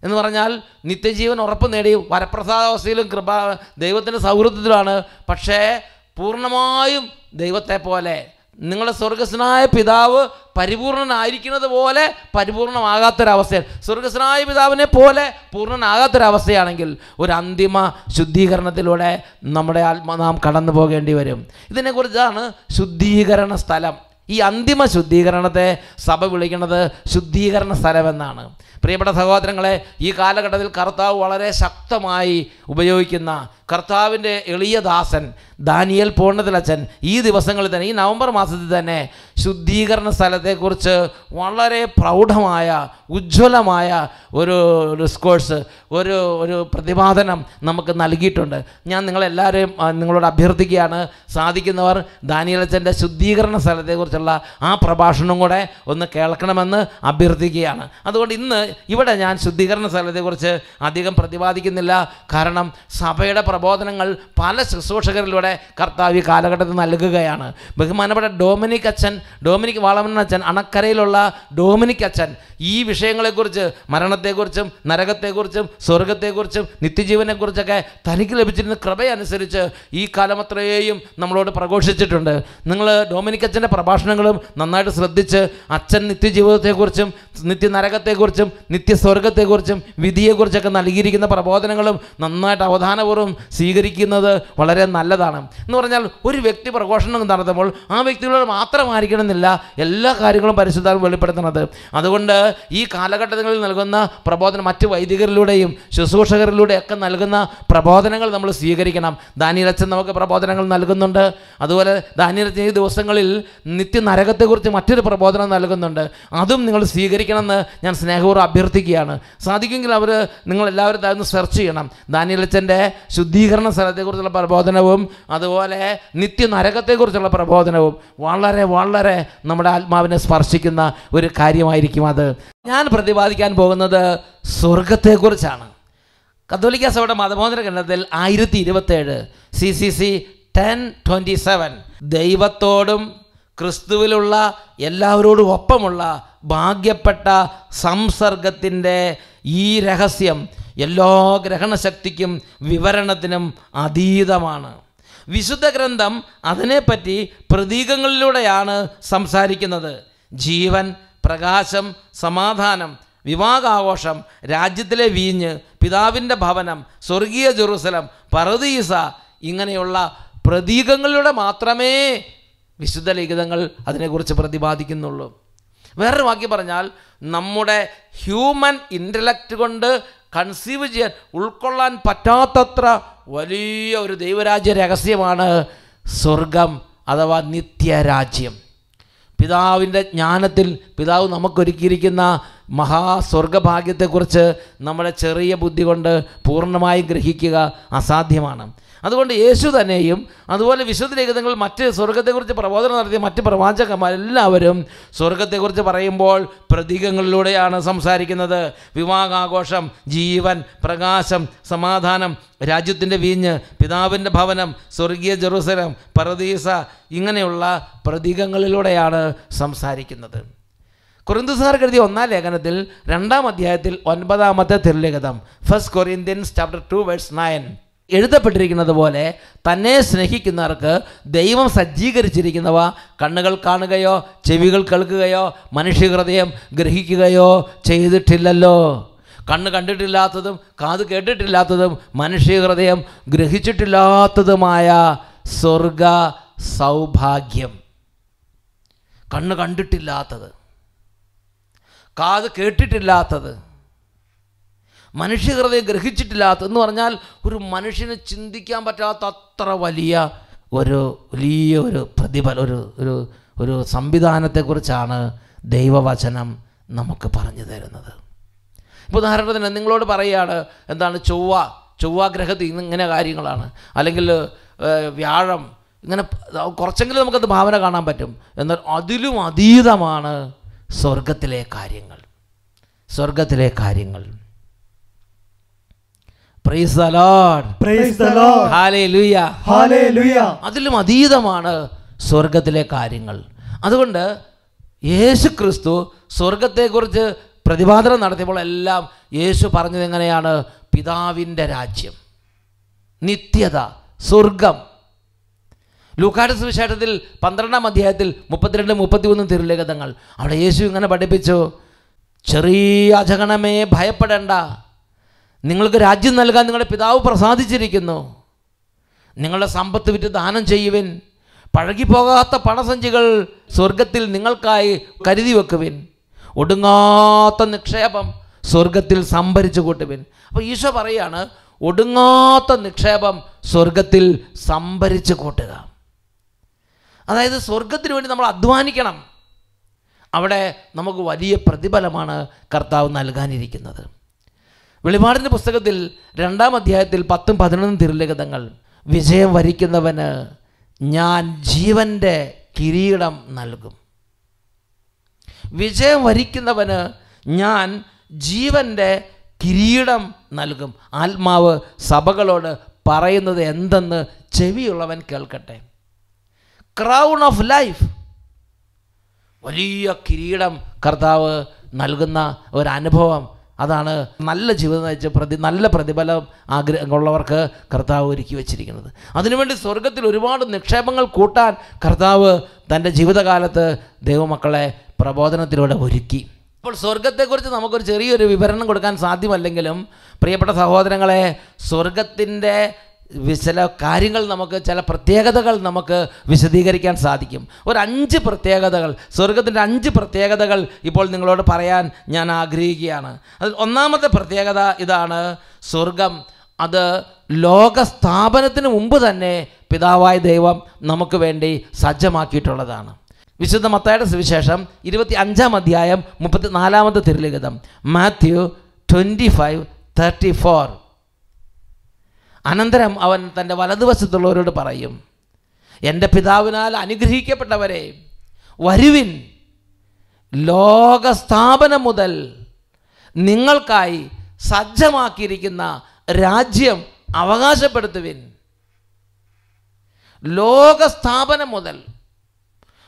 എന്ന് പറഞ്ഞാൽ നിത്യജീവൻ ഉറപ്പ് നേടി വരപ്രസാദാവസ്ഥയിലും കൃപ ദൈവത്തിന്റെ സൗഹൃദത്തിലാണ് പക്ഷേ പൂർണമായും ദൈവത്തെ പോലെ നിങ്ങളുടെ സ്വർഗസ്നായ പിതാവ് പരിപൂർണനായിരിക്കുന്നത് പോലെ പരിപൂർണമാകാത്തൊരവസ്ഥയാണ്. സ്വർഗസ്നായ പിതാവിനെ പോലെ പൂർണനാകാത്തൊരവസ്ഥയാണെങ്കിൽ ഒരു അന്തിമ ശുദ്ധീകരണത്തിലൂടെ നമ്മുടെ ആത്മ നാം കടന്നു പോകേണ്ടി വരും. ഇതിനെക്കുറിച്ചാണ് ശുദ്ധീകരണ സ്ഥലം. ഈ അന്തിമ ശുദ്ധീകരണത്തെ സഭ വിളിക്കുന്നത് ശുദ്ധീകരണ സ്ഥലമെന്നാണ്. പ്രിയപ്പെട്ട സഹോദരങ്ങളെ ഈ കാലഘട്ടത്തിൽ കർത്താവ് വളരെ ശക്തമായി ഉപയോഗിക്കുന്ന കർത്താവിന്റെ എളിയ ദാസൻ ദാനിയൽ പൂർണത്തിലച്ചൻ ഈ ദിവസങ്ങളിൽ തന്നെ ഈ നവംബർ മാസത്തിൽ തന്നെ ശുദ്ധീകരണ സ്ഥലത്തെക്കുറിച്ച് വളരെ പ്രൗഢമായ ഉജ്ജ്വലമായ ഒരു ഡിസ്കോഴ്സ് ഒരു ഒരു പ്രതിപാദനം നമുക്ക് നൽകിയിട്ടുണ്ട്. ഞാൻ നിങ്ങളെല്ലാവരെയും നിങ്ങളോട് അഭ്യർത്ഥിക്കുകയാണ്. സാധിക്കുന്നവർ ദാനിയലച്ചന്റെ ശുദ്ധീകരണ സ്ഥലത്തെക്കുറിച്ചുള്ള ആ പ്രഭാഷണം കൂടെ ഒന്ന് കേൾക്കണമെന്ന് അഭ്യർത്ഥിക്കുകയാണ്. അതുകൊണ്ട് ഇന്ന് ഇവിടെ ഞാൻ ശുദ്ധീകരണ സ്ഥലത്തെക്കുറിച്ച് അധികം പ്രതിപാദിക്കുന്നില്ല. കാരണം സഭയുടെ പ്രബോധനങ്ങൾ പല ശുശ്രൂഷകരിലൂടെ കർത്താവ് ഈ കാലഘട്ടത്തിൽ നൽകുകയാണ്. ബഹുമാനപ്പെട്ട ഡോമിനിക് അച്ഛൻ ഡോമിനിക് വാളമൻ അച്ഛൻ അണക്കരയിലുള്ള ഡോമിനിക് അച്ഛൻ ഈ വിഷയങ്ങളെക്കുറിച്ച് മരണത്തെക്കുറിച്ചും നരകത്തെക്കുറിച്ചും സ്വർഗത്തെക്കുറിച്ചും നിത്യജീവനെക്കുറിച്ചൊക്കെ തനിക്ക് ലഭിച്ചിരുന്ന കൃപയനുസരിച്ച് ഈ കാലം നമ്മളോട് പ്രഘോഷിച്ചിട്ടുണ്ട്. നിങ്ങൾ ഡോമിനിക് അച്ഛന്റെ പ്രഭാഷണങ്ങളും നന്നായിട്ട് ശ്രദ്ധിച്ച് അച്ഛൻ നിത്യജീവിതത്തെക്കുറിച്ചും നിത്യനരകത്തെക്കുറിച്ചും നിത്യസ്വർഗത്തെക്കുറിച്ചും വിധിയെക്കുറിച്ചൊക്കെ നൽകിയിരിക്കുന്ന പ്രബോധനങ്ങളും നന്നായിട്ട് അവധാനപൂർവം സ്വീകരിക്കുന്നത് വളരെ നല്ലതാണ്. എന്ന് പറഞ്ഞാൽ ഒരു വ്യക്തി പ്രഘോഷണം നടത്തുമ്പോൾ ആ വ്യക്തികളോട് മാത്രമായിരിക്കണമെന്നില്ല എല്ലാ കാര്യങ്ങളും പരിശുദ്ധാത്മ വെളിപ്പെടുത്തുന്നത്. അതുകൊണ്ട് ഈ കാലഘട്ടങ്ങളിൽ നൽകുന്ന പ്രബോധനം മറ്റ് വൈദികരിലൂടെയും ശുശ്രൂഷകരിലൂടെയൊക്കെ നൽകുന്ന പ്രബോധനങ്ങൾ നമ്മൾ സ്വീകരിക്കണം. ദാനിയലച്ചൻ നമുക്ക് പ്രബോധനങ്ങൾ നൽകുന്നുണ്ട്. അതുപോലെ ദാനിയലച്ചൻ ഈ ദിവസങ്ങളിൽ നിത്യ നരകത്തെക്കുറിച്ച് മറ്റൊരു പ്രബോധനം നൽകുന്നുണ്ട്. അതും നിങ്ങൾ സ്വീകരിക്കണമെന്ന് ഞാൻ സ്നേഹപൂർവം അഭ്യർത്ഥിക്കുകയാണ്. സാധിക്കുമെങ്കിൽ അവർ നിങ്ങൾ എല്ലാവരും അതൊന്ന് സെർച്ച് ചെയ്യണം ദാനിയലച്ചന്റെ ശുദ്ധീകരണ സ്ഥലത്തെക്കുറിച്ചുള്ള പ്രബോധനവും അതുപോലെ നിത്യ നരകത്തെക്കുറിച്ചുള്ള പ്രബോധനവും. വളരെ വളരെ നമ്മുടെ ആത്മാവിനെ സ്പർശിക്കുന്ന ഒരു കാര്യമായിരിക്കും അത്. ഞാൻ പ്രതിപാദിക്കാൻ പോകുന്നത് സ്വർഗത്തെക്കുറിച്ചാണ്. കത്തോലിക്ക സഭയുടെ മതബോധന ഗ്രന്ഥത്തിൽ ആയിരത്തി ഇരുപത്തേഴ് C C C ten twenty seven ദൈവത്തോടും ക്രിസ്തുവിലുള്ള എല്ലാവരോടും ഒപ്പമുള്ള ഭാഗ്യപ്പെട്ട സംസർഗത്തിന്റെ ഈ രഹസ്യം എല്ലാ ഗ്രഹണശക്തിക്കും വിവരണത്തിനും അതീതമാണ്. വിശുദ്ധ ഗ്രന്ഥം അതിനെപ്പറ്റി പ്രതീകങ്ങളിലൂടെയാണ് സംസാരിക്കുന്നത്. ജീവൻ പ്രകാശം സമാധാനം വിവാഹാഘോഷം രാജ്യത്തിലെ വീഞ്ഞ് പിതാവിന്റെ ഭവനം സ്വർഗീയ ജെറുസലം പറദീസ ഇങ്ങനെയുള്ള പ്രതീകങ്ങളിലൂടെ മാത്രമേ വിശുദ്ധ ലിഖിതങ്ങൾ അതിനെക്കുറിച്ച് പ്രതിപാദിക്കുന്നുള്ളൂ. വേറൊരു വാക്കി പറഞ്ഞാൽ നമ്മുടെ ഹ്യൂമൻ ഇന്റലക്റ്റ് കൊണ്ട് കൺസീവ് ചെയ്യാൻ ഉൾക്കൊള്ളാൻ പറ്റാത്തത്ര വലിയ ഒരു ദൈവരാജ്യ രഹസ്യമാണ് സ്വർഗം അഥവാ നിത്യരാജ്യം. പിതാവിന്റെ ജ്ഞാനത്തിൽ പിതാവ് നമുക്കൊരുക്കിയിരിക്കുന്ന മഹാസ്വർഗഭാഗ്യത്തെക്കുറിച്ച് നമ്മുടെ ചെറിയ ബുദ്ധി കൊണ്ട് പൂർണമായി ഗ്രഹിക്കുക അസാധ്യമാണ്. അതുകൊണ്ട് യേശു തന്നെയും അതുപോലെ വിശുദ്ധ ലിഖിതങ്ങൾ മറ്റ് സ്വർഗത്തെക്കുറിച്ച് പ്രബോധനം നടത്തിയ മറ്റ് പ്രവാചകന്മാരെല്ലാവരും സ്വർഗത്തെക്കുറിച്ച് പറയുമ്പോൾ പ്രതീകങ്ങളിലൂടെയാണ് സംസാരിക്കുന്നത്. വിവാഹാഘോഷം ജീവൻ പ്രകാശം സമാധാനം രാജ്യത്തിന്റെ വീഞ്ഞ് പിതാവിന്റെ ഭവനം സ്വർഗീയ ജെറുസലം പറദീസ ഇങ്ങനെയുള്ള പ്രതീകങ്ങളിലൂടെയാണ് സംസാരിക്കുന്നത്. കുറിന്തുസാർ കരുതിയ ഒന്നാം ലേഖനത്തിൽ രണ്ടാം അധ്യായത്തിൽ ഒൻപതാമത്തെ തിരുലിഖിതം first Corinthians chapter two verse nine എഴുതപ്പെട്ടിരിക്കുന്നത് പോലെ തന്നെ സ്നേഹിക്കുന്നവർക്ക് ദൈവം സജ്ജീകരിച്ചിരിക്കുന്നവ കണ്ണുകൾ കാണുകയോ ചെവികൾ കേൾക്കുകയോ മനുഷ്യഹൃദയം ഗ്രഹിക്കുകയോ ചെയ്തിട്ടില്ലല്ലോ. കണ്ണ് കണ്ടിട്ടില്ലാത്തതും കാത് കേട്ടിട്ടില്ലാത്തതും മനുഷ്യഹൃദയം ഗ്രഹിച്ചിട്ടില്ലാത്തതുമായ സ്വർഗ സൗഭാഗ്യം. കണ്ണ് കണ്ടിട്ടില്ലാത്തത് കാത് കേട്ടിട്ടില്ലാത്തത് മനുഷ്യഹൃദയം ഗ്രഹിച്ചിട്ടില്ലാത്ത എന്ന് പറഞ്ഞാൽ ഒരു മനുഷ്യനെ ചിന്തിക്കാൻ പറ്റാത്ത അത്ര വലിയ ഒരു വലിയ ഒരു പ്രതിഫല ഒരു ഒരു ഒരു സംവിധാനത്തെക്കുറിച്ചാണ് ദൈവവചനം നമുക്ക് പറഞ്ഞു തരുന്നത്. ഇപ്പോൾ ഉദാഹരണത്തിന് നിങ്ങളോട് പറയുകയാണ് എന്താണ് ചൊവ്വ ചൊവ്വ ഗ്രഹത്തിൽ ഇങ്ങനെ കാര്യങ്ങളാണ്. അല്ലെങ്കിൽ വ്യാഴം ഇങ്ങനെ കുറച്ചെങ്കിലും നമുക്കത് ഭാവന കാണാൻ പറ്റും. എന്നാൽ അതിലും അതീതമാണ് സ്വർഗത്തിലെ കാര്യങ്ങൾ. സ്വർഗത്തിലെ കാര്യങ്ങൾ. Praise the Lord praise the Lord hallelujah hallelujah അതിലും അതീതമാണ് സ്വർഗത്തിലെ കാര്യങ്ങൾ. അതുകൊണ്ട് യേശു ക്രിസ്തു സ്വർഗത്തെക്കുറിച്ച് പ്രതിപാദനം നടത്തിയപ്പോൾ എല്ലാം യേശു പറഞ്ഞത് എങ്ങനെയാണ്? പിതാവിന്റെ രാജ്യം. നിത്യത സ്വർഗം ലൂക്കാട് സുവിശേഷത്തിൽ പന്ത്രണ്ടാം അധ്യായത്തിൽ മുപ്പത്തിരണ്ട് മുപ്പത്തിമൂന്ന് തിരുലേഖതങ്ങൾ അവിടെ യേശു ഇങ്ങനെ പഠിപ്പിച്ചു ചെറിയ അജഗണമേ ഭയപ്പെടേണ്ട. നിങ്ങൾക്ക് രാജ്യം നൽകാൻ നിങ്ങളുടെ പിതാവ് പ്രസാദിച്ചിരിക്കുന്നു. നിങ്ങളുടെ സമ്പത്ത് വിറ്റ് ദാനം ചെയ്യുവിൻ. പഴകിപ്പോകാത്ത പണസഞ്ചികൾ സ്വർഗത്തിൽ നിങ്ങൾക്കായി കരുതി വെക്കുവിൻ. ഒടുങ്ങാത്ത നിക്ഷേപം സ്വർഗത്തിൽ സംഭരിച്ചു കൂട്ടുവിൻ. അപ്പോൾ ഈശോ പറയാണ് ഒടുങ്ങാത്ത നിക്ഷേപം സ്വർഗത്തിൽ സംഭരിച്ചു കൂട്ടുക. അതായത് സ്വർഗത്തിന് വേണ്ടി നമ്മൾ അധ്വാനിക്കണം. അവിടെ നമുക്ക് വലിയ പ്രതിഫലമാണ് കർത്താവ് നൽകാനിരിക്കുന്നത്. വെളിപാടിന്റെ പുസ്തകത്തിൽ രണ്ടാം അധ്യായത്തിൽ പത്തും പതിനൊന്നും തിരുലിഖിതങ്ങൾ. വിജയം വരിക്കുന്നവന് ഞാൻ ജീവന്റെ കിരീടം നൽകും. വിജയം വരിക്കുന്നവന് ഞാൻ ജീവന്റെ കിരീടം നൽകും. ആത്മാവ് സഭകളോട് പറയുന്നത് എന്തെന്ന് ചെവിയുള്ളവൻ കേൾക്കട്ടെ. Crown of life. വലിയ കിരീടം കർത്താവ് നൽകുന്ന ഒരനുഭവം അതാണ് നല്ല ജീവിതം നയിച്ച പ്രതി നല്ല പ്രതിഫലം ആഗ്രഹമുള്ളവർക്ക് കർത്താവ് ഒരുക്കി വച്ചിരിക്കുന്നത്. അതിനുവേണ്ടി സ്വർഗത്തിൽ ഒരുപാട് നിക്ഷേപങ്ങൾ കൂട്ടാൻ കർത്താവ് തന്റെ ജീവിതകാലത്ത് ദൈവമക്കളെ പ്രബോധനത്തിലൂടെ ഒരുക്കി. അപ്പോൾ സ്വർഗത്തെക്കുറിച്ച് നമുക്കൊരു ചെറിയൊരു വിവരണം കൊടുക്കാൻ സാധ്യമല്ലെങ്കിലും പ്രിയപ്പെട്ട സഹോദരങ്ങളെ സ്വർഗത്തിന്റെ ചില കാര്യങ്ങൾ നമുക്ക് ചില പ്രത്യേകതകൾ നമുക്ക് വിശദീകരിക്കാൻ സാധിക്കും. ഒരു അഞ്ച് പ്രത്യേകതകൾ സ്വർഗത്തിന്റെ അഞ്ച് പ്രത്യേകതകൾ ഇപ്പോൾ നിങ്ങളോട് പറയാൻ ഞാൻ ആഗ്രഹിക്കുകയാണ്. അതിൽ ഒന്നാമത്തെ പ്രത്യേകത ഇതാണ് സ്വർഗം അത് ലോകസ്ഥാപനത്തിന് മുമ്പ് തന്നെ പിതാവായ ദൈവം നമുക്ക് വേണ്ടി സജ്ജമാക്കിയിട്ടുള്ളതാണ്. വിശുദ്ധ മത്തായുടെ സുവിശേഷം ഇരുപത്തി അഞ്ചാം അധ്യായം മുപ്പത്തി നാലാമത്തെ തിരുലിഖിതം. Matthew twenty five thirty four അനന്തരം അവൻ തന്റെ വലതുവശത്തുള്ളവരോട് പറയും എന്റെ പിതാവിനാൽ അനുഗ്രഹിക്കപ്പെട്ടവരെ വരുവിൻ. ലോകസ്ഥാപനം മുതൽ നിങ്ങൾക്കായി സജ്ജമാക്കിയിരിക്കുന്ന രാജ്യം അവകാശപ്പെടുത്തുവിൻ. ലോകസ്ഥാപനം മുതൽ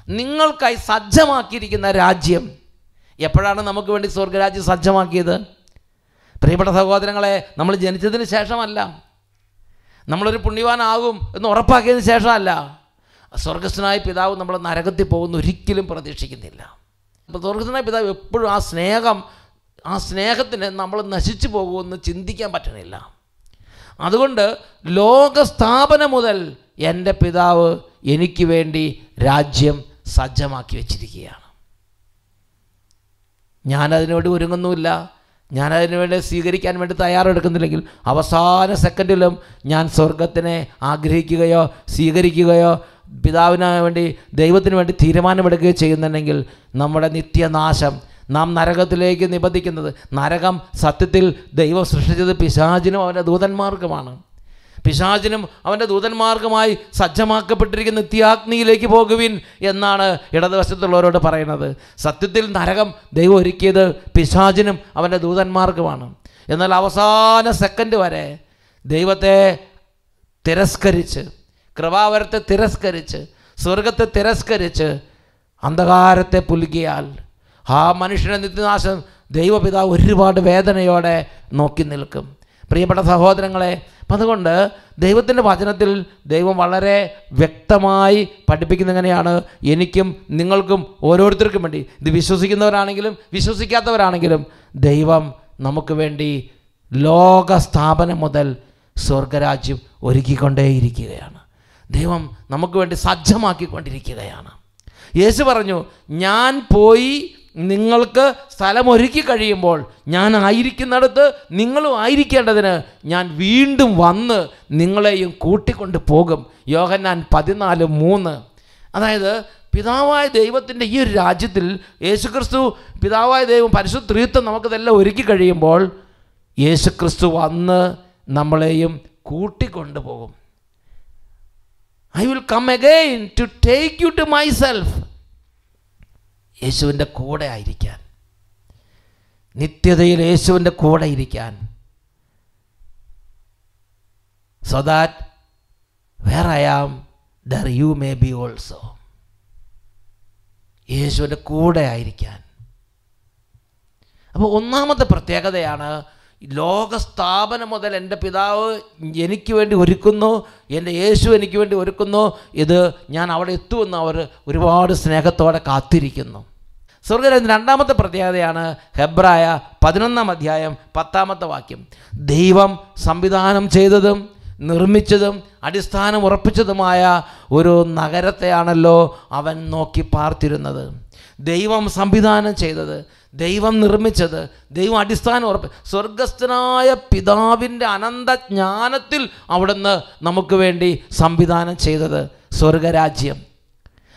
നിങ്ങൾക്കായി സജ്ജമാക്കിയിരിക്കുന്ന രാജ്യം. എപ്പോഴാണ് നമുക്ക് വേണ്ടി സ്വർഗരാജ്യം സജ്ജമാക്കിയത്? പ്രിയപ്പെട്ട സഹോദരങ്ങളെ നമ്മൾ ജനിച്ചതിന് ശേഷമല്ല. നമ്മളൊരു പുണ്യവാനാകും എന്ന് ഉറപ്പാക്കിയതിന് ശേഷമല്ല. സ്വർഗസ്ഥനായ പിതാവ് നമ്മൾ നരകത്തിൽ പോകുന്ന ഒരിക്കലും പ്രതീക്ഷിക്കുന്നില്ല. അപ്പോൾ സ്വർഗസ്വനായ പിതാവ് എപ്പോഴും ആ സ്നേഹം ആ സ്നേഹത്തിന് നമ്മൾ നശിച്ചു പോകുമെന്ന് ചിന്തിക്കാൻ പറ്റണില്ല. അതുകൊണ്ട് ലോകസ്ഥാപനം മുതൽ എന്റെ പിതാവ് എനിക്ക് വേണ്ടി രാജ്യം സജ്ജമാക്കി വച്ചിരിക്കുകയാണ്. ഞാനതിനോട് വേണ്ടി ഒരുങ്ങുന്നുമില്ല ഞാനതിനു വേണ്ടി സ്വീകരിക്കാൻ വേണ്ടി തയ്യാറെടുക്കുന്നില്ലെങ്കിൽ അവസാന സെക്കൻഡിലും ഞാൻ സ്വർഗത്തിനെ ആഗ്രഹിക്കുകയോ സ്വീകരിക്കുകയോ പിതാവിന് വേണ്ടി ദൈവത്തിന് വേണ്ടി തീരുമാനമെടുക്കുകയോ ചെയ്യുന്നുണ്ടെങ്കിൽ നമ്മുടെ നിത്യനാശം നാം നരകത്തിലേക്ക് നിബന്ധിക്കുന്നത്. നരകം സത്യത്തിൽ ദൈവം സൃഷ്ടിച്ചത് പിശാചിനും അവന്റെ ദൂതന്മാർക്കുമാണ്. പിശാചിനും അവന്റെ ദൂതന്മാർക്കുമായി സജ്ജമാക്കപ്പെട്ടിരിക്കുന്ന നിത്യാഗ്നിയിലേക്ക് പോകുവിൻ എന്നാണ് ഇടതുവശത്തുള്ളവരോട് പറയുന്നത്. സത്യത്തിൽ നരകം ദൈവം ഒരുക്കിയത് പിശാചിനും അവന്റെ ദൂതന്മാർക്കുമാണ്. എന്നാൽ അവസാന സെക്കൻഡ് വരെ ദൈവത്തെ തിരസ്കരിച്ച് കൃപാവരത്തെ തിരസ്കരിച്ച് സ്വർഗത്തെ തിരസ്കരിച്ച് അന്ധകാരത്തെ പുലുകിയാൽ ആ മനുഷ്യന്റെ നിത്യനാശം ദൈവപിതാവ് ഒരുപാട് വേദനയോടെ നോക്കി നിൽക്കും. പ്രിയപ്പെട്ട സഹോദരങ്ങളെ അപ്പം അതുകൊണ്ട് ദൈവത്തിന്റെ വചനത്തിൽ ദൈവം വളരെ വ്യക്തമായി പഠിപ്പിക്കുന്ന എങ്ങനെയാണ് എനിക്കും നിങ്ങൾക്കും ഓരോരുത്തർക്കും വേണ്ടി. ഇത് വിശ്വസിക്കുന്നവരാണെങ്കിലും വിശ്വസിക്കാത്തവരാണെങ്കിലും ദൈവം നമുക്ക് വേണ്ടി ലോക സ്ഥാപനം മുതൽ സ്വർഗരാജ്യം ഒരുക്കിക്കൊണ്ടേയിരിക്കുകയാണ്. ദൈവം നമുക്ക് വേണ്ടി സജ്ജമാക്കിക്കൊണ്ടിരിക്കുകയാണ്. യേശു പറഞ്ഞു ഞാൻ പോയി നിങ്ങൾക്ക് സ്ഥലമൊരുക്കി കഴിയുമ്പോൾ ഞാൻ ആയിരിക്കുന്നിടത്ത് നിങ്ങളും ആയിരിക്കേണ്ടതിന് ഞാൻ വീണ്ടും വന്ന് നിങ്ങളെയും കൂട്ടിക്കൊണ്ട് പോകും. യോഹന്നാൻ പതിനാല് മൂന്ന്. അതായത് പിതാവായ ദൈവത്തിന്റെ ഈ ഒരു രാജ്യത്തിൽ യേശുക്രിസ്തു പിതാവായ ദൈവം പരിശുദ്ധ ത്രീത്വം നമുക്കിതെല്ലാം ഒരുക്കി കഴിയുമ്പോൾ യേശുക്രിസ്തു വന്ന് നമ്മളെയും കൂട്ടിക്കൊണ്ടുപോകും I will come again to take you to myself യേശുവിന്റെ കൂടെ ആയിരിക്കാൻ. നിത്യതയിൽ യേശുവിന്റെ കൂടെ ഇരിക്കാൻ. So that where I am there you may be also യേശുവിന്റെ കൂടെ ആയിരിക്കാൻ. അപ്പോൾ ഒന്നാമത്തെ പ്രത്യേകതയാണ് ലോകസ്ഥാപനം മുതൽ എന്റെ പിതാവ് എനിക്ക് വേണ്ടി ഒരുക്കുന്നു എന്റെ യേശു എനിക്ക് വേണ്ടി ഒരുക്കുന്നു. ഇത് ഞാൻ അവിടെ എത്തുമെന്ന് അവർ ഒരുപാട് സ്നേഹത്തോടെ കാത്തിരിക്കുന്നു. സ്വർഗരാജ്യം രണ്ടാമത്തെ പ്രത്യേകതയാണ് ഹെബ്രായ പതിനൊന്നാം അധ്യായം പത്താമത്തെ വാക്യം. ദൈവം സംവിധാനം ചെയ്തതും നിർമ്മിച്ചതും അടിസ്ഥാനം ഉറപ്പിച്ചതുമായ ഒരു നഗരത്തെയാണല്ലോ അവൻ നോക്കി പാർത്തിരുന്നത്. ദൈവം സംവിധാനം ചെയ്തത്. ദൈവം നിർമ്മിച്ചത് ദൈവം അടിസ്ഥാനം ഉറപ്പ് സ്വർഗസ്ഥനായ പിതാവിന്റെ അനന്തജ്ഞാനത്തിൽ അവിടുന്ന് നമുക്ക് വേണ്ടി സംവിധാനം ചെയ്തത് സ്വർഗരാജ്യം.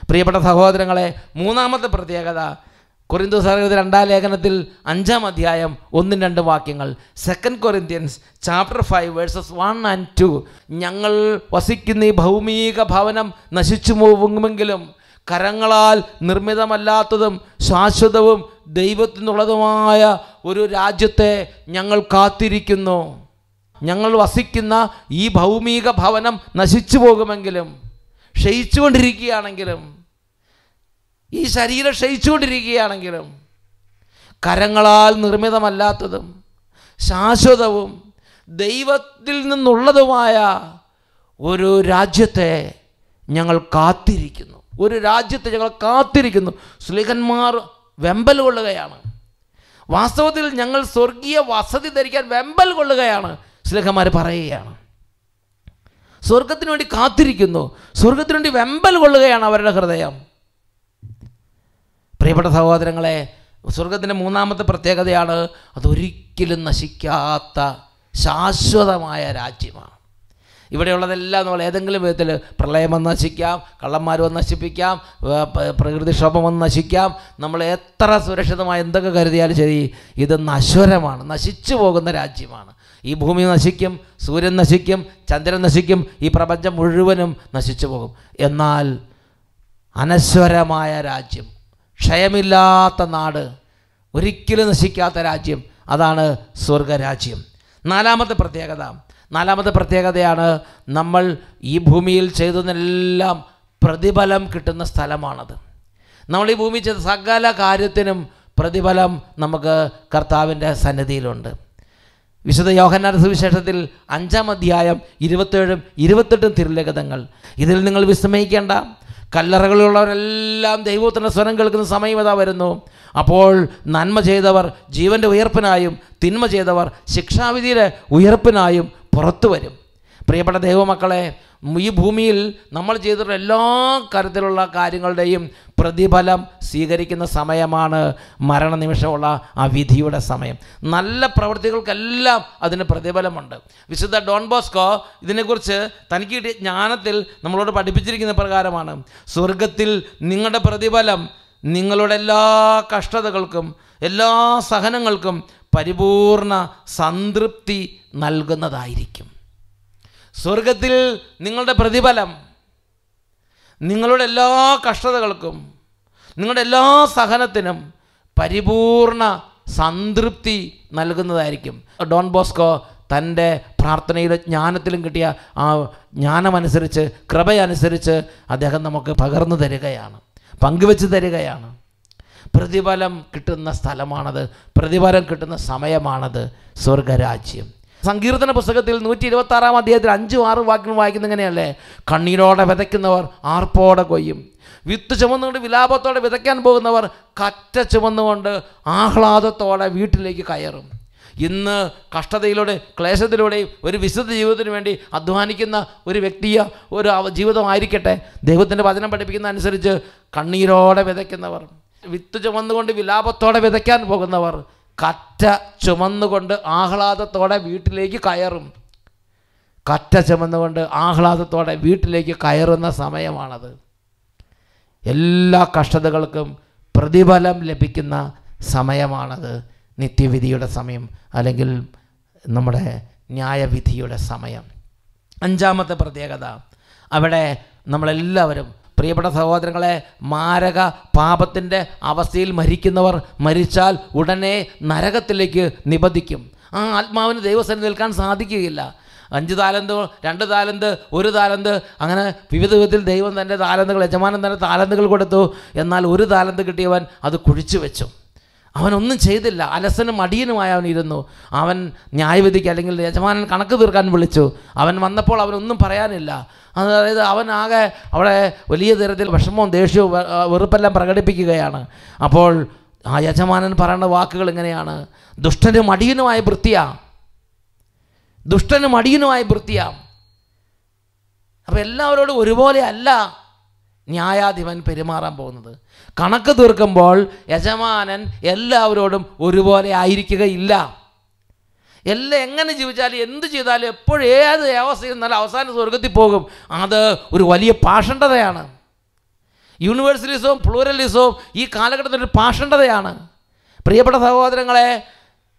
പ്രിയപ്പെട്ട സഹോദരങ്ങളെ മൂന്നാമത്തെ പ്രത്യേകത കൊറിന്തു സർഗതി രണ്ടാം ലേഖനത്തിൽ അഞ്ചാം അധ്യായം ഒന്നും രണ്ട് വാക്യങ്ങൾ second Corinthians chapter five verses one and two ഞങ്ങൾ വസിക്കുന്ന ഈ ഭൗമിക ഭവനം നശിച്ചു പോകുമെങ്കിലും കരങ്ങളാൽ നിർമ്മിതമല്ലാത്തതും ശാശ്വതവും ദൈവത്തിനുള്ളതുമായ ഒരു രാജ്യത്തെ ഞങ്ങൾ കാത്തിരിക്കുന്നു. ഞങ്ങൾ വസിക്കുന്ന ഈ ഭൗമിക ഭവനം നശിച്ചു പോകുമെങ്കിലും ക്ഷയിച്ചുകൊണ്ടിരിക്കുകയാണെങ്കിലും ഈ ശരീരം ക്ഷയിച്ചുകൊണ്ടിരിക്കുകയാണെങ്കിലും കരങ്ങളാൽ നിർമ്മിതമല്ലാത്തതും ശാശ്വതവും ദൈവത്തിൽ നിന്നുള്ളതുമായ ഒരു രാജ്യത്തെ ഞങ്ങൾ കാത്തിരിക്കുന്നു. ഒരു രാജ്യത്തെ ഞങ്ങൾ കാത്തിരിക്കുന്നു. സ്ലിഹന്മാർ വെമ്പൽ കൊള്ളുകയാണ്. വാസ്തവത്തിൽ ഞങ്ങൾ സ്വർഗീയ വസതി ധരിക്കാൻ വെമ്പൽ കൊള്ളുകയാണ്. ശ്ലേഖന്മാർ പറയുകയാണ്. സ്വർഗത്തിന് വേണ്ടി കാത്തിരിക്കുന്നു. സ്വർഗത്തിന് വേണ്ടി വെമ്പൽ കൊള്ളുകയാണ് അവരുടെ ഹൃദയം. പ്രിയപ്പെട്ട സഹോദരങ്ങളെ സ്വർഗത്തിന്റെ മൂന്നാമത്തെ പ്രത്യേകതയാണ് അതൊരിക്കലും നശിക്കാത്ത ശാശ്വതമായ രാജ്യമാണ്. ഇവിടെയുള്ളതെല്ലാം നമ്മൾ ഏതെങ്കിലും വിധത്തിൽ പ്രളയം വന്ന് നശിക്കാം കള്ളന്മാർ വന്ന് നശിപ്പിക്കാം പ്രകൃതിക്ഷോഭം വന്ന് നശിക്കാം നമ്മൾ എത്ര സുരക്ഷിതമായി എന്തൊക്കെ കരുതിയാലും ശരി ഇത് നശ്വരമാണ് നശിച്ചു പോകുന്ന രാജ്യമാണ്. ഈ ഭൂമി നശിക്കും സൂര്യൻ നശിക്കും ചന്ദ്രൻ നശിക്കും ഈ പ്രപഞ്ചം മുഴുവനും നശിച്ചു പോകും. എന്നാൽ അനശ്വരമായ രാജ്യം ക്ഷയമില്ലാത്ത നാട് ഒരിക്കലും നശിക്കാത്ത രാജ്യം അതാണ് സ്വർഗരാജ്യം. നാലാമത്തെ പ്രത്യേകത നാലാമത്തെ പ്രത്യേകതയാണ് നമ്മൾ ഈ ഭൂമിയിൽ ചെയ്തതിനെല്ലാം പ്രതിഫലം കിട്ടുന്ന സ്ഥലമാണത്. നമ്മൾ ഈ ഭൂമി ചെയ്ത സകല കാര്യത്തിനും പ്രതിഫലം നമുക്ക് കർത്താവിന്റെ സന്നിധിയിലുണ്ട്. വിശുദ്ധ യോഹന്നാൻ സുവിശേഷത്തിൽ അഞ്ചാം അധ്യായം ഇരുപത്തേഴും ഇരുപത്തെട്ടും തിരുലഗതങ്ങൾ ഇതിൽ നിങ്ങൾ വിസ്മയിക്കേണ്ട കല്ലറകളിലുള്ളവരെല്ലാം ദൈവത്തിന്റെ സ്വരം കേൾക്കുന്ന സമയം വരുന്നു. അപ്പോൾ നന്മ ചെയ്തവർ ജീവന്റെ ഉയർപ്പിനായും തിന്മ ചെയ്തവർ ശിക്ഷാവിധിയുടെ ഉയർപ്പിനായും പുറത്തു വരും. പ്രിയപ്പെട്ട ദൈവമക്കളെ ഈ ഭൂമിയിൽ നമ്മൾ ചെയ്തിട്ടുള്ള എല്ലാ തരത്തിലുള്ള കാര്യങ്ങളുടെയും പ്രതിഫലം സ്വീകരിക്കുന്ന സമയമാണ് മരണനിമിഷമുള്ള ആ വിധിയുടെ സമയം. നല്ല പ്രവൃത്തികൾക്കെല്ലാം അതിന് പ്രതിഫലമുണ്ട്. വിശുദ്ധ ഡോൺ ബോസ്കോ ഇതിനെക്കുറിച്ച് തനിക്ക് ജ്ഞാനത്തിൽ നമ്മളോട് പഠിപ്പിച്ചിരിക്കുന്ന പ്രകാരമാണ് സ്വർഗത്തിൽ നിങ്ങളുടെ പ്രതിഫലം നിങ്ങളുടെ എല്ലാ കഷ്ടതകൾക്കും എല്ലാ സഹനങ്ങൾക്കും പരിപൂർണ സംതൃപ്തി നൽകുന്നതായിരിക്കും. സ്വർഗത്തിൽ നിങ്ങളുടെ പ്രതിഫലം നിങ്ങളുടെ എല്ലാ കഷ്ടതകൾക്കും നിങ്ങളുടെ എല്ലാ സഹനത്തിനും പരിപൂർണ സംതൃപ്തി നൽകുന്നതായിരിക്കും. ഡോൺ ബോസ്കോ തന്റെ പ്രാർത്ഥനയിലും ജ്ഞാനത്തിലും കിട്ടിയ ആ ജ്ഞാനമനുസരിച്ച് കൃപയനുസരിച്ച് അദ്ദേഹം നമുക്ക് പകർന്നു തരികയാണ് പങ്കുവെച്ച് തരികയാണ്. പ്രതിഫലം കിട്ടുന്ന സ്ഥലമാണത്. പ്രതിഫലം കിട്ടുന്ന സമയമാണത് സ്വർഗരാജ്യം. സങ്കീർത്തന പുസ്തകത്തിൽ നൂറ്റി ഇരുപത്തി ആറാം അധ്യായത്തിൽ അഞ്ചും ആറും വാക്യങ്ങൾ വായിക്കുന്ന ഇങ്ങനെയല്ലേ കണ്ണീരോടെ വിതയ്ക്കുന്നവർ ആർപ്പോടെ കൊയ്യും. വിത്ത് ചുമന്നുകൊണ്ട് വിലാപത്തോടെ വിതയ്ക്കാൻ പോകുന്നവർ കറ്റ ചുമന്നുകൊണ്ട് ആഹ്ലാദത്തോടെ വീട്ടിലേക്ക് കയറും. ഇന്ന് കഷ്ടതയിലൂടെ ക്ലേശത്തിലൂടെയും ഒരു വിശുദ്ധ ജീവിതത്തിന് വേണ്ടി അധ്വാനിക്കുന്ന ഒരു വ്യക്തിയ ഒരു ജീവിതമായിരിക്കട്ടെ ദൈവത്തിന്റെ വചനം പഠിപ്പിക്കുന്ന അനുസരിച്ച് കണ്ണീരോടെ വിതയ്ക്കുന്നവർ വിത്ത് ചുമന്നുകൊണ്ട് വിലാപത്തോടെ വിതയ്ക്കാൻ പോകുന്നവർ കറ്റ ചുമന്നുകൊണ്ട് ആഹ്ലാദത്തോടെ വീട്ടിലേക്ക് കയറും. കറ്റ ചുമന്നുകൊണ്ട് ആഹ്ലാദത്തോടെ വീട്ടിലേക്ക് കയറുന്ന സമയമാണത്. എല്ലാ കഷ്ടതകൾക്കും പ്രതിഫലം ലഭിക്കുന്ന സമയമാണത് നിത്യവിധിയുടെ സമയം അല്ലെങ്കിൽ നമ്മുടെ ന്യായവിധിയുടെ സമയം. അഞ്ചാമത്തെ പ്രത്യേകത അവിടെ നമ്മളെല്ലാവരും പ്രിയപ്പെട്ട സഹോദരങ്ങളെ മാരക പാപത്തിന്റെ അവസ്ഥയിൽ മരിക്കുന്നവർ മരിച്ചാൽ ഉടനെ നരകത്തിലേക്ക് നിബന്ധിക്കും. ആ ആത്മാവിന് ദൈവസന്നിധി നിൽക്കാൻ സാധിക്കുകയില്ല. അഞ്ച് താലന്ത് രണ്ട് താലന്ത് ഒരു താലന്ത് അങ്ങനെ വിവിധ വിധത്തിൽ ദൈവം തന്റെ താലന്തുകൾ യജമാനൻ തന്റെ താലന്തുകൾ കൊടുത്തു. എന്നാൽ ഒരു താലന്ത് കിട്ടിയവൻ അത് കുഴിച്ചു വെച്ചു. അവനൊന്നും ചെയ്തില്ല. അലസനും മടിയനുമായി അവൻ ഇരുന്നു. അവൻ ന്യായവിധിക്ക് അല്ലെങ്കിൽ യജമാനൻ കണക്ക് തീർക്കാൻ വിളിച്ചു. അവൻ വന്നപ്പോൾ അവനൊന്നും പറയാനില്ല. അതായത് അവൻ ആകെ അവിടെ വലിയ തരത്തിൽ വിഷമവും ദേഷ്യവും വെറുപ്പെല്ലാം പ്രകടിപ്പിക്കുകയാണ്. അപ്പോൾ ആ യജമാനൻ പറയുന്ന വാക്കുകൾ ഇങ്ങനെയാണ്. ദുഷ്ടനും മടിയനുമായ വൃത്തിയാ. ദുഷ്ടനും മടിയനുമായ വൃത്തിയാ. അപ്പോൾ എല്ലാവരോടും ഒരുപോലെ അല്ല. ന്യായാധിപൻ പെരുമാറാൻ പോകുന്നത്. കണക്ക് തീർക്കുമ്പോൾ യജമാനൻ എല്ലാവരോടും ഒരുപോലെ ആയിരിക്കുകയില്ല. എല്ലാം എങ്ങനെ ജീവിച്ചാലും എന്ത് ചെയ്താലും എപ്പോഴും ഏത് അവസ്ഥയിൽ നിന്നാലും അവസാന സ്വർഗത്തിൽ പോകും. അത് ഒരു വലിയ പാഷണ്ഡതയാണ്. യൂണിവേഴ്സലിസവും പ്ലൂറലിസവും ഈ കാലഘട്ടത്തിൽ ഒരു പാഷണ്ഡതയാണ്. പ്രിയപ്പെട്ട സഹോദരങ്ങളെ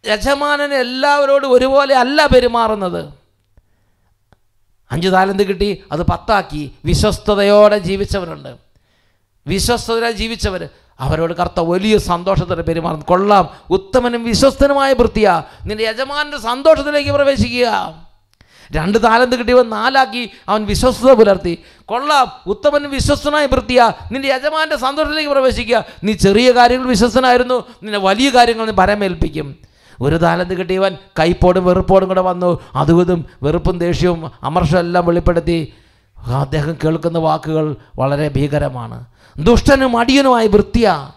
യജമാനൻ എല്ലാവരോടും ഒരുപോലെ അല്ല പെരുമാറുന്നത്. അഞ്ച് താലന്ത് കിട്ടി അത് പത്താക്കി. വിശ്വസ്തയോടെ ജീവിച്ചവരുണ്ട്. വിശ്വസ്തയോടെ ജീവിച്ചവർ അവരോട് കർത്ത വലിയ സന്തോഷത്തോടെ പെരുമാറുന്നു കൊള്ളാം. ഉത്തമനും വിശ്വസ്തനുമായ വൃത്തിയാ. നിന്റെ യജമാനന്റെ സന്തോഷത്തിലേക്ക് പ്രവേശിക്കുക. രണ്ട് താലന്ത് കിട്ടിയവൻ നാലാക്കി. അവൻ വിശ്വസ്തത പുലർത്തി. കൊള്ളാം. ഉത്തമനും വിശ്വസ്തനായ വൃത്തിയാ. നിന്റെ യജമാന്റെ സന്തോഷത്തിലേക്ക് പ്രവേശിക്കുക. നീ ചെറിയ കാര്യങ്ങൾ വിശ്വസ്തനായിരുന്നു. നിന്നെ വലിയ കാര്യങ്ങൾ നീ ഒരു താലന്ത് കിട്ടിയവൻ കൈപ്പോടും വെറുപ്പോടും കൂടെ വന്നു. അതും വെറുപ്പും ദേഷ്യവും അമർഷവും എല്ലാം വെളിപ്പെടുത്തി. അദ്ദേഹം കേൾക്കുന്ന വാക്കുകൾ വളരെ ഭീകരമാണ്. ദുഷ്ടനും അടിയനുമായ വൃത്തിയ.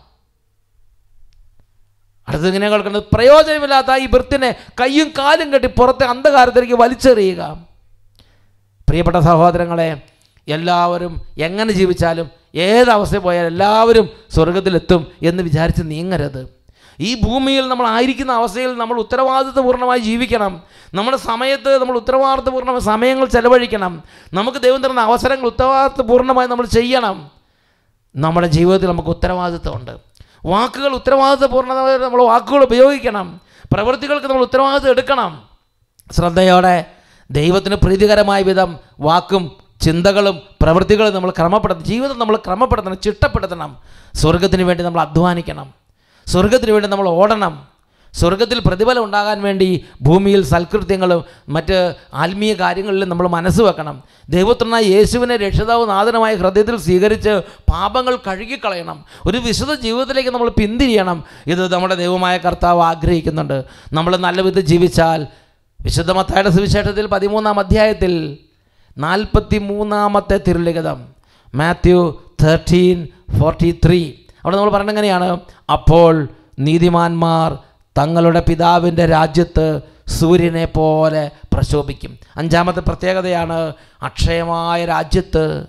അടുത്ത് ഇങ്ങനെ കേൾക്കുന്നത് പ്രയോജനമില്ലാത്ത ഈ വൃത്തിനെ കയ്യും കാലും കെട്ടി പുറത്തെ അന്ധകാരത്തിലേക്ക് വലിച്ചെറിയുക. പ്രിയപ്പെട്ട സഹോദരങ്ങളെ എല്ലാവരും എങ്ങനെ ജീവിച്ചാലും ഏതവസ്ഥയിൽ പോയാലും എല്ലാവരും സ്വർഗത്തിലെത്തും എന്ന് വിചാരിച്ച് നീങ്ങരുത്. ഈ ഭൂമിയിൽ നമ്മൾ ആയിരിക്കുന്ന അവസ്ഥയിൽ നമ്മൾ ഉത്തരവാദിത്വപൂർണമായി ജീവിക്കണം. നമ്മുടെ സമയത്ത് നമ്മൾ ഉത്തരവാദിത്വപൂർണ സമയങ്ങൾ ചെലവഴിക്കണം. നമുക്ക് ദൈവം തരുന്ന അവസരങ്ങൾ ഉത്തരവാദിത്വപൂർണമായി നമ്മൾ ചെയ്യണം. നമ്മുടെ ജീവിതത്തിൽ നമുക്ക് ഉത്തരവാദിത്വമുണ്ട്. വാക്കുകൾ ഉത്തരവാദിത്വപൂർണമായി നമ്മൾ വാക്കുകൾ ഉപയോഗിക്കണം. പ്രവൃത്തികൾക്ക് നമ്മൾ ഉത്തരവാദിത്വം എടുക്കണം. ശ്രദ്ധയോടെ ദൈവത്തിന് പ്രീതികരമായ വിധം വാക്കും ചിന്തകളും പ്രവൃത്തികളും നമ്മൾ ക്രമപ്പെടുത്തണം. ജീവിതം നമ്മൾ ക്രമപ്പെടുത്തണം ചിട്ടപ്പെടുത്തണം. സ്വർഗത്തിന് വേണ്ടി നമ്മൾ അധ്വാനിക്കണം. സ്വർഗത്തിന് വേണ്ടി നമ്മൾ ഓടണം. സ്വർഗത്തിൽ പ്രതിഫലം ഉണ്ടാകാൻ വേണ്ടി ഭൂമിയിൽ സൽകൃത്യങ്ങളും മറ്റ് ആത്മീയ കാര്യങ്ങളിലും നമ്മൾ മനസ്സ് വെക്കണം. ദൈവത്തിനായി യേശുവിനെ രക്ഷിതാവ് നാഥനമായ ഹൃദയത്തിൽ സ്വീകരിച്ച് പാപങ്ങൾ കഴുകിക്കളയണം. ഒരു വിശുദ്ധ ജീവിതത്തിലേക്ക് നമ്മൾ പിന്തിരിയണം. ഇത് നമ്മുടെ ദൈവമായ കർത്താവ് ആഗ്രഹിക്കുന്നുണ്ട്. നമ്മൾ നല്ല വിധം ജീവിച്ചാൽ വിശുദ്ധ മത്തായുടെ സുവിശേഷത്തിൽ പതിമൂന്നാം അധ്യായത്തിൽ നാൽപ്പത്തി മൂന്നാമത്തെ തിരുലിഖിതം മാത്യു തേർട്ടീൻ ഫോർട്ടി ത്രീ അവിടെ നമ്മൾ പറയുന്നത് എങ്ങനെയാണ്? അപ്പോൾ നീതിമാന്മാർ തങ്ങളുടെ പിതാവിന്റെ രാജ്യത്ത് സൂര്യനെ പോലെ പ്രശോഭിക്കും. അഞ്ചാമത്തെ പ്രത്യേകതയാണ് അക്ഷയമായ രാജ്യത്ത്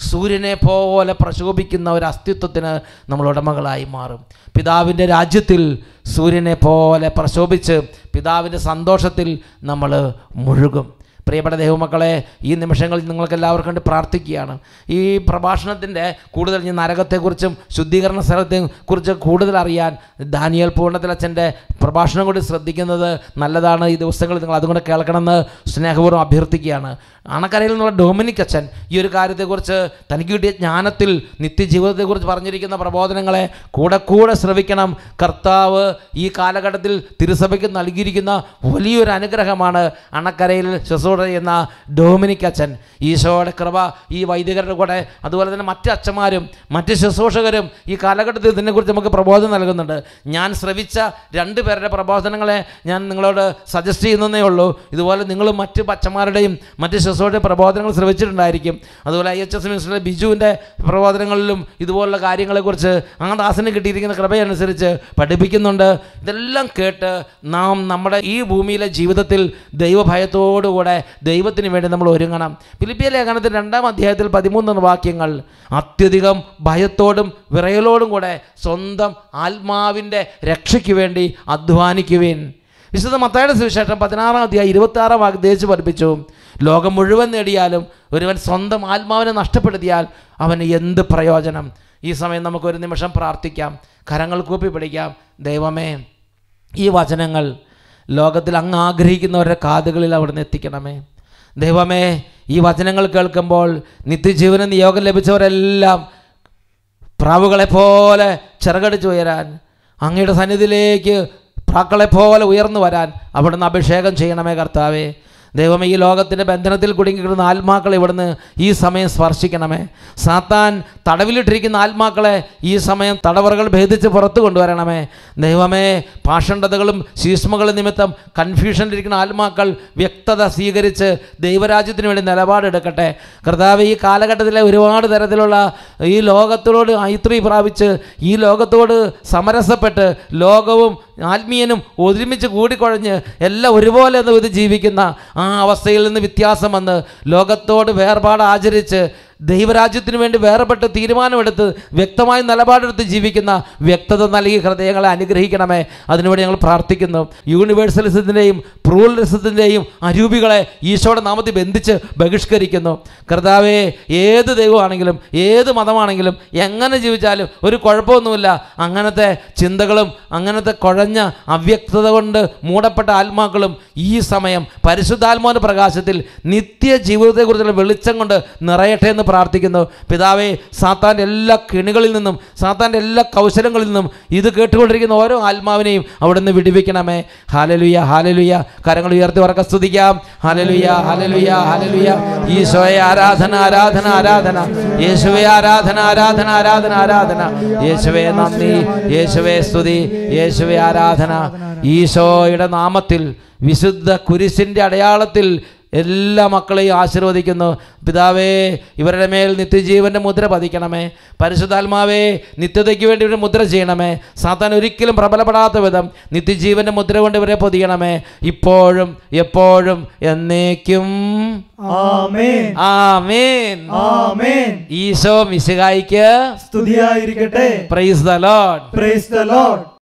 സൂര്യനെ പോലെ പ്രശോഭിക്കുന്ന ഒരു അസ്തിത്വത്തിന് നമ്മൾ ഉടമകളായി മാറും. പിതാവിന്റെ രാജ്യത്തിൽ സൂര്യനെ പോലെ പ്രശോഭിച്ച് പിതാവിന്റെ സന്തോഷത്തിൽ നമ്മൾ മുഴുകും. പ്രിയപ്പെട്ട ദൈവമക്കളെ ഈ നിമിഷങ്ങളിൽ നിങ്ങൾക്ക് എല്ലാവർക്കും വേണ്ടി പ്രാർത്ഥിക്കുകയാണ്. ഈ പ്രഭാഷണത്തിന്റെ കൂടുതൽ ഞാൻ നരകത്തെക്കുറിച്ചും ശുദ്ധീകരണ സ്ഥലത്തെ കുറിച്ച് കൂടുതൽ അറിയാൻ ദാനിയൽ പൂർണത്തിലച്ഛന്റെ പ്രഭാഷണം കൂടി ശ്രദ്ധിക്കുന്നത് നല്ലതാണ്. ഈ ദിവസങ്ങളിൽ നിങ്ങൾ അതുകൊണ്ട് കേൾക്കണമെന്ന് സ്നേഹപൂർവം അഭ്യർത്ഥിക്കുകയാണ്. അണക്കരയിൽ നിന്നുള്ള ഡൊമിനിക് അച്ഛൻ ഈ ഒരു കാര്യത്തെക്കുറിച്ച് തനിക്ക് കിട്ടിയ ജ്ഞാനത്തിൽ നിത്യജീവിതത്തെക്കുറിച്ച് പറഞ്ഞിരിക്കുന്ന പ്രബോധനങ്ങളെ കൂടെ കൂടെ ശ്രവിക്കണം. കർത്താവ് ഈ കാലഘട്ടത്തിൽ തിരുസഭയ്ക്ക് നൽകിയിരിക്കുന്ന വലിയൊരു അനുഗ്രഹമാണ് അണക്കരയിൽ ശുശ്രൂഷ ചെയ്യുന്ന ഡോമിനിക് അച്ഛൻ ഈശോയുടെ കൃപ ഈ വൈദികരുടെ കൂടെ അതുപോലെ തന്നെ മറ്റ് അച്ഛന്മാരും മറ്റ് ശുശ്രൂഷകരും ഈ കാലഘട്ടത്തിൽ ഇതിനെക്കുറിച്ച് നമുക്ക് പ്രബോധനം നൽകുന്നുണ്ട്. ഞാൻ ശ്രവിച്ച രണ്ട് പേരുടെ പ്രബോധനങ്ങളെ ഞാൻ നിങ്ങളോട് സജസ്റ്റ് ചെയ്യുന്നതേ ഉള്ളൂ. ഇതുപോലെ നിങ്ങൾ മറ്റ് അച്ഛന്മാരുടെയും മറ്റ് ശുശ്രൂഷയുടെ പ്രബോധനങ്ങൾ ശ്രവിച്ചിട്ടുണ്ടായിരിക്കും. അതുപോലെ ഐ എച്ച് എസ് മിനിസ്റ്റർ ബിജുവിന്റെ പ്രബോധനങ്ങളിലും ഇതുപോലുള്ള കാര്യങ്ങളെക്കുറിച്ച് ആ ദാസന് കിട്ടിയിരിക്കുന്ന കൃപയനുസരിച്ച് പഠിപ്പിക്കുന്നുണ്ട്. ഇതെല്ലാം കേട്ട് നാം നമ്മുടെ ഈ ഭൂമിയിലെ ജീവിതത്തിൽ ദൈവഭയത്തോടുകൂടെ ദൈവത്തിന് വേണ്ടി നമ്മൾ ഒരുങ്ങണം. ഫിലിപ്പിയ ലേഖനത്തിൽ രണ്ടാം അധ്യായത്തിൽ പതിമൂന്ന് വാക്യങ്ങൾ അത്യധികം ഭയത്തോടും വിറയലോടും കൂടെ സ്വന്തം ആത്മാവിന്റെ രക്ഷയ്ക്ക് വേണ്ടി അധ്വാനിക്കുവേൻ. വിശുദ്ധ മത്തായുടെ സുവിശേഷം പതിനാറാം അധ്യായം ഇരുപത്തി ആറാം വാക്ക് ദേശിച്ച് പഠിപ്പിച്ചു. ലോകം മുഴുവൻ നേടിയാലും ഒരുവൻ സ്വന്തം ആത്മാവിനെ നഷ്ടപ്പെടുത്തിയാൽ അവന് എന്ത് പ്രയോജനം? ഈ സമയം നമുക്കൊരു നിമിഷം പ്രാർത്ഥിക്കാം. കരങ്ങൾ കൂപ്പി പിടിക്കാം. ദൈവമേ ഈ വചനങ്ങൾ ലോകത്തിൽ അങ്ങ് ആഗ്രഹിക്കുന്നവരുടെ കാതുകളിൽ അവിടുന്ന് എത്തിക്കണമേ. ദൈവമേ ഈ വചനങ്ങൾ കേൾക്കുമ്പോൾ നിത്യജീവന നിയോഗം ലഭിച്ചവരെല്ലാം പ്രാവുകളെ പോലെ ചിറകടിച്ചു ഉയരാൻ അങ്ങയുടെ സന്നിധിയിലേക്ക് പ്രാക്കളെ പോലെ ഉയർന്നു വരാൻ അവിടുന്ന് അഭിഷേകം ചെയ്യണമേ കർത്താവേ. ദൈവമേ ഈ ലോകത്തിന്റെ ബന്ധനത്തിൽ കുടുങ്ങിക്കിടുന്ന ആത്മാക്കളെ ഇവിടുന്ന് ഈ സമയം സ്പർശിക്കണമേ. സാത്താൻ തടവിലിട്ടിരിക്കുന്ന ആത്മാക്കളെ ഈ സമയം തടവറകൾ ഭേദിച്ച് പുറത്തു കൊണ്ടുവരണമേ. ദൈവമേ പാഷണ്ഡതകളും ശീഷ്മകളും നിമിത്തം കൺഫ്യൂഷനിലിരിക്കുന്ന ആത്മാക്കൾ വ്യക്തത സ്വീകരിച്ച് ദൈവരാജ്യത്തിന് വേണ്ടി നിലപാടെടുക്കട്ടെ. കർത്താവ് ഈ കാലഘട്ടത്തിലെ ഒരുപാട് തരത്തിലുള്ള ഈ ലോകത്തോട് ഐത്രി പ്രാപിച്ച് ഈ ലോകത്തോട് സമരസപ്പെട്ട് ലോകവും ആത്മീയനും ഒരുമിച്ച് കൂടിക്കുഴഞ്ഞ് എല്ലാം ഒരുപോലെ എന്ന് ഇത് ജീവിക്കുന്ന ആ അവസ്ഥയിൽ നിന്ന് വ്യത്യാസം വന്ന് ലോകത്തോട് വേർപാട് ആചരിച്ച് ദൈവരാജ്യത്തിന് വേണ്ടി വേറെപ്പെട്ട തീരുമാനമെടുത്ത് വ്യക്തമായ നിലപാടെടുത്ത് ജീവിക്കുന്ന വ്യക്തത നൽകി ഹൃദയങ്ങളെ അനുഗ്രഹിക്കണമേ. അതിനുവേണ്ടി ഞങ്ങൾ പ്രാർത്ഥിക്കുന്നു. യൂണിവേഴ്സലിസത്തിന്റെയും പ്ലൂറലിസത്തിന്റെയും അരൂപികളെ ഈശോയുടെ നാമത്തിൽ ബന്ധിച്ച് ബഹിഷ്കരിക്കുന്നു. കർത്താവേ ഏത് ദൈവമാണെങ്കിലും ഏത് മതമാണെങ്കിലും എങ്ങനെ ജീവിച്ചാലും ഒരു കുഴപ്പമൊന്നുമില്ല. അങ്ങനത്തെ ചിന്തകളും അങ്ങനത്തെ കുഴഞ്ഞ അവ്യക്തത കൊണ്ട് മൂടപ്പെട്ട ആത്മാക്കളും ഈ സമയം പരിശുദ്ധാത്മാവിന്റെ പ്രകാശത്തിൽ നിത്യജീവിതത്തെക്കുറിച്ചുള്ള വെളിച്ചം കൊണ്ട് നിറയട്ടെ എന്ന് പ്രാർത്ഥിക്കുന്നു. പിതാവേ സാത്താന്റെ എല്ലാ കിണികളിൽ നിന്നും സാത്താന്റെ എല്ലാ കൗശലങ്ങളിൽ നിന്നും ഇത് കേട്ടുകൊണ്ടിരിക്കുന്ന ഓരോ ആത്മാവിനെയും അവിടെ നിന്ന് വിടിവിക്കണമേ. ഹാലലുയ ഹാലലുയ കരങ്ങൾ ഉയർത്തി ഉറക്ക സ്തുതിക്കാം. ഹാലലുയ ഹാലലുയ ഹാലലുയ ഈശോയെ ആരാധന ആരാധന ആരാധന. യേശുവെ ആരാധന ആരാധന ആരാധന ആരാധന. യേശുവെ നന്ദി യേശുവെ സ്തുതി യേശുവെ ആരാധന. ഈശോയുടെ നാമത്തിൽ വിശുദ്ധ കുരിശിന്റെ അടയാളത്തിൽ എല്ലാ മക്കളെയും ആശീർവദിക്കുന്നു. പിതാവേ ഇവരുടെ മേൽ നിത്യജീവന്റെ മുദ്ര പതിക്കണമേ. പരിശുദ്ധാത്മാവേ നിത്യതയ്ക്ക് വേണ്ടി ഇവരുടെ മുദ്ര ചെയ്യണമേ. സാത്താൻ ഒരിക്കലും പ്രബലപ്പെടാത്ത വിധം നിത്യജീവന്റെ മുദ്ര കൊണ്ട് ഇവരെ പൊതിയണമേ. ഇപ്പോഴും എപ്പോഴും എന്നേക്കും. ഈശോ മിശിഹായിക്ക് സ്തുതിയായിരിക്കട്ടെ. Praise the Lord praise the Lord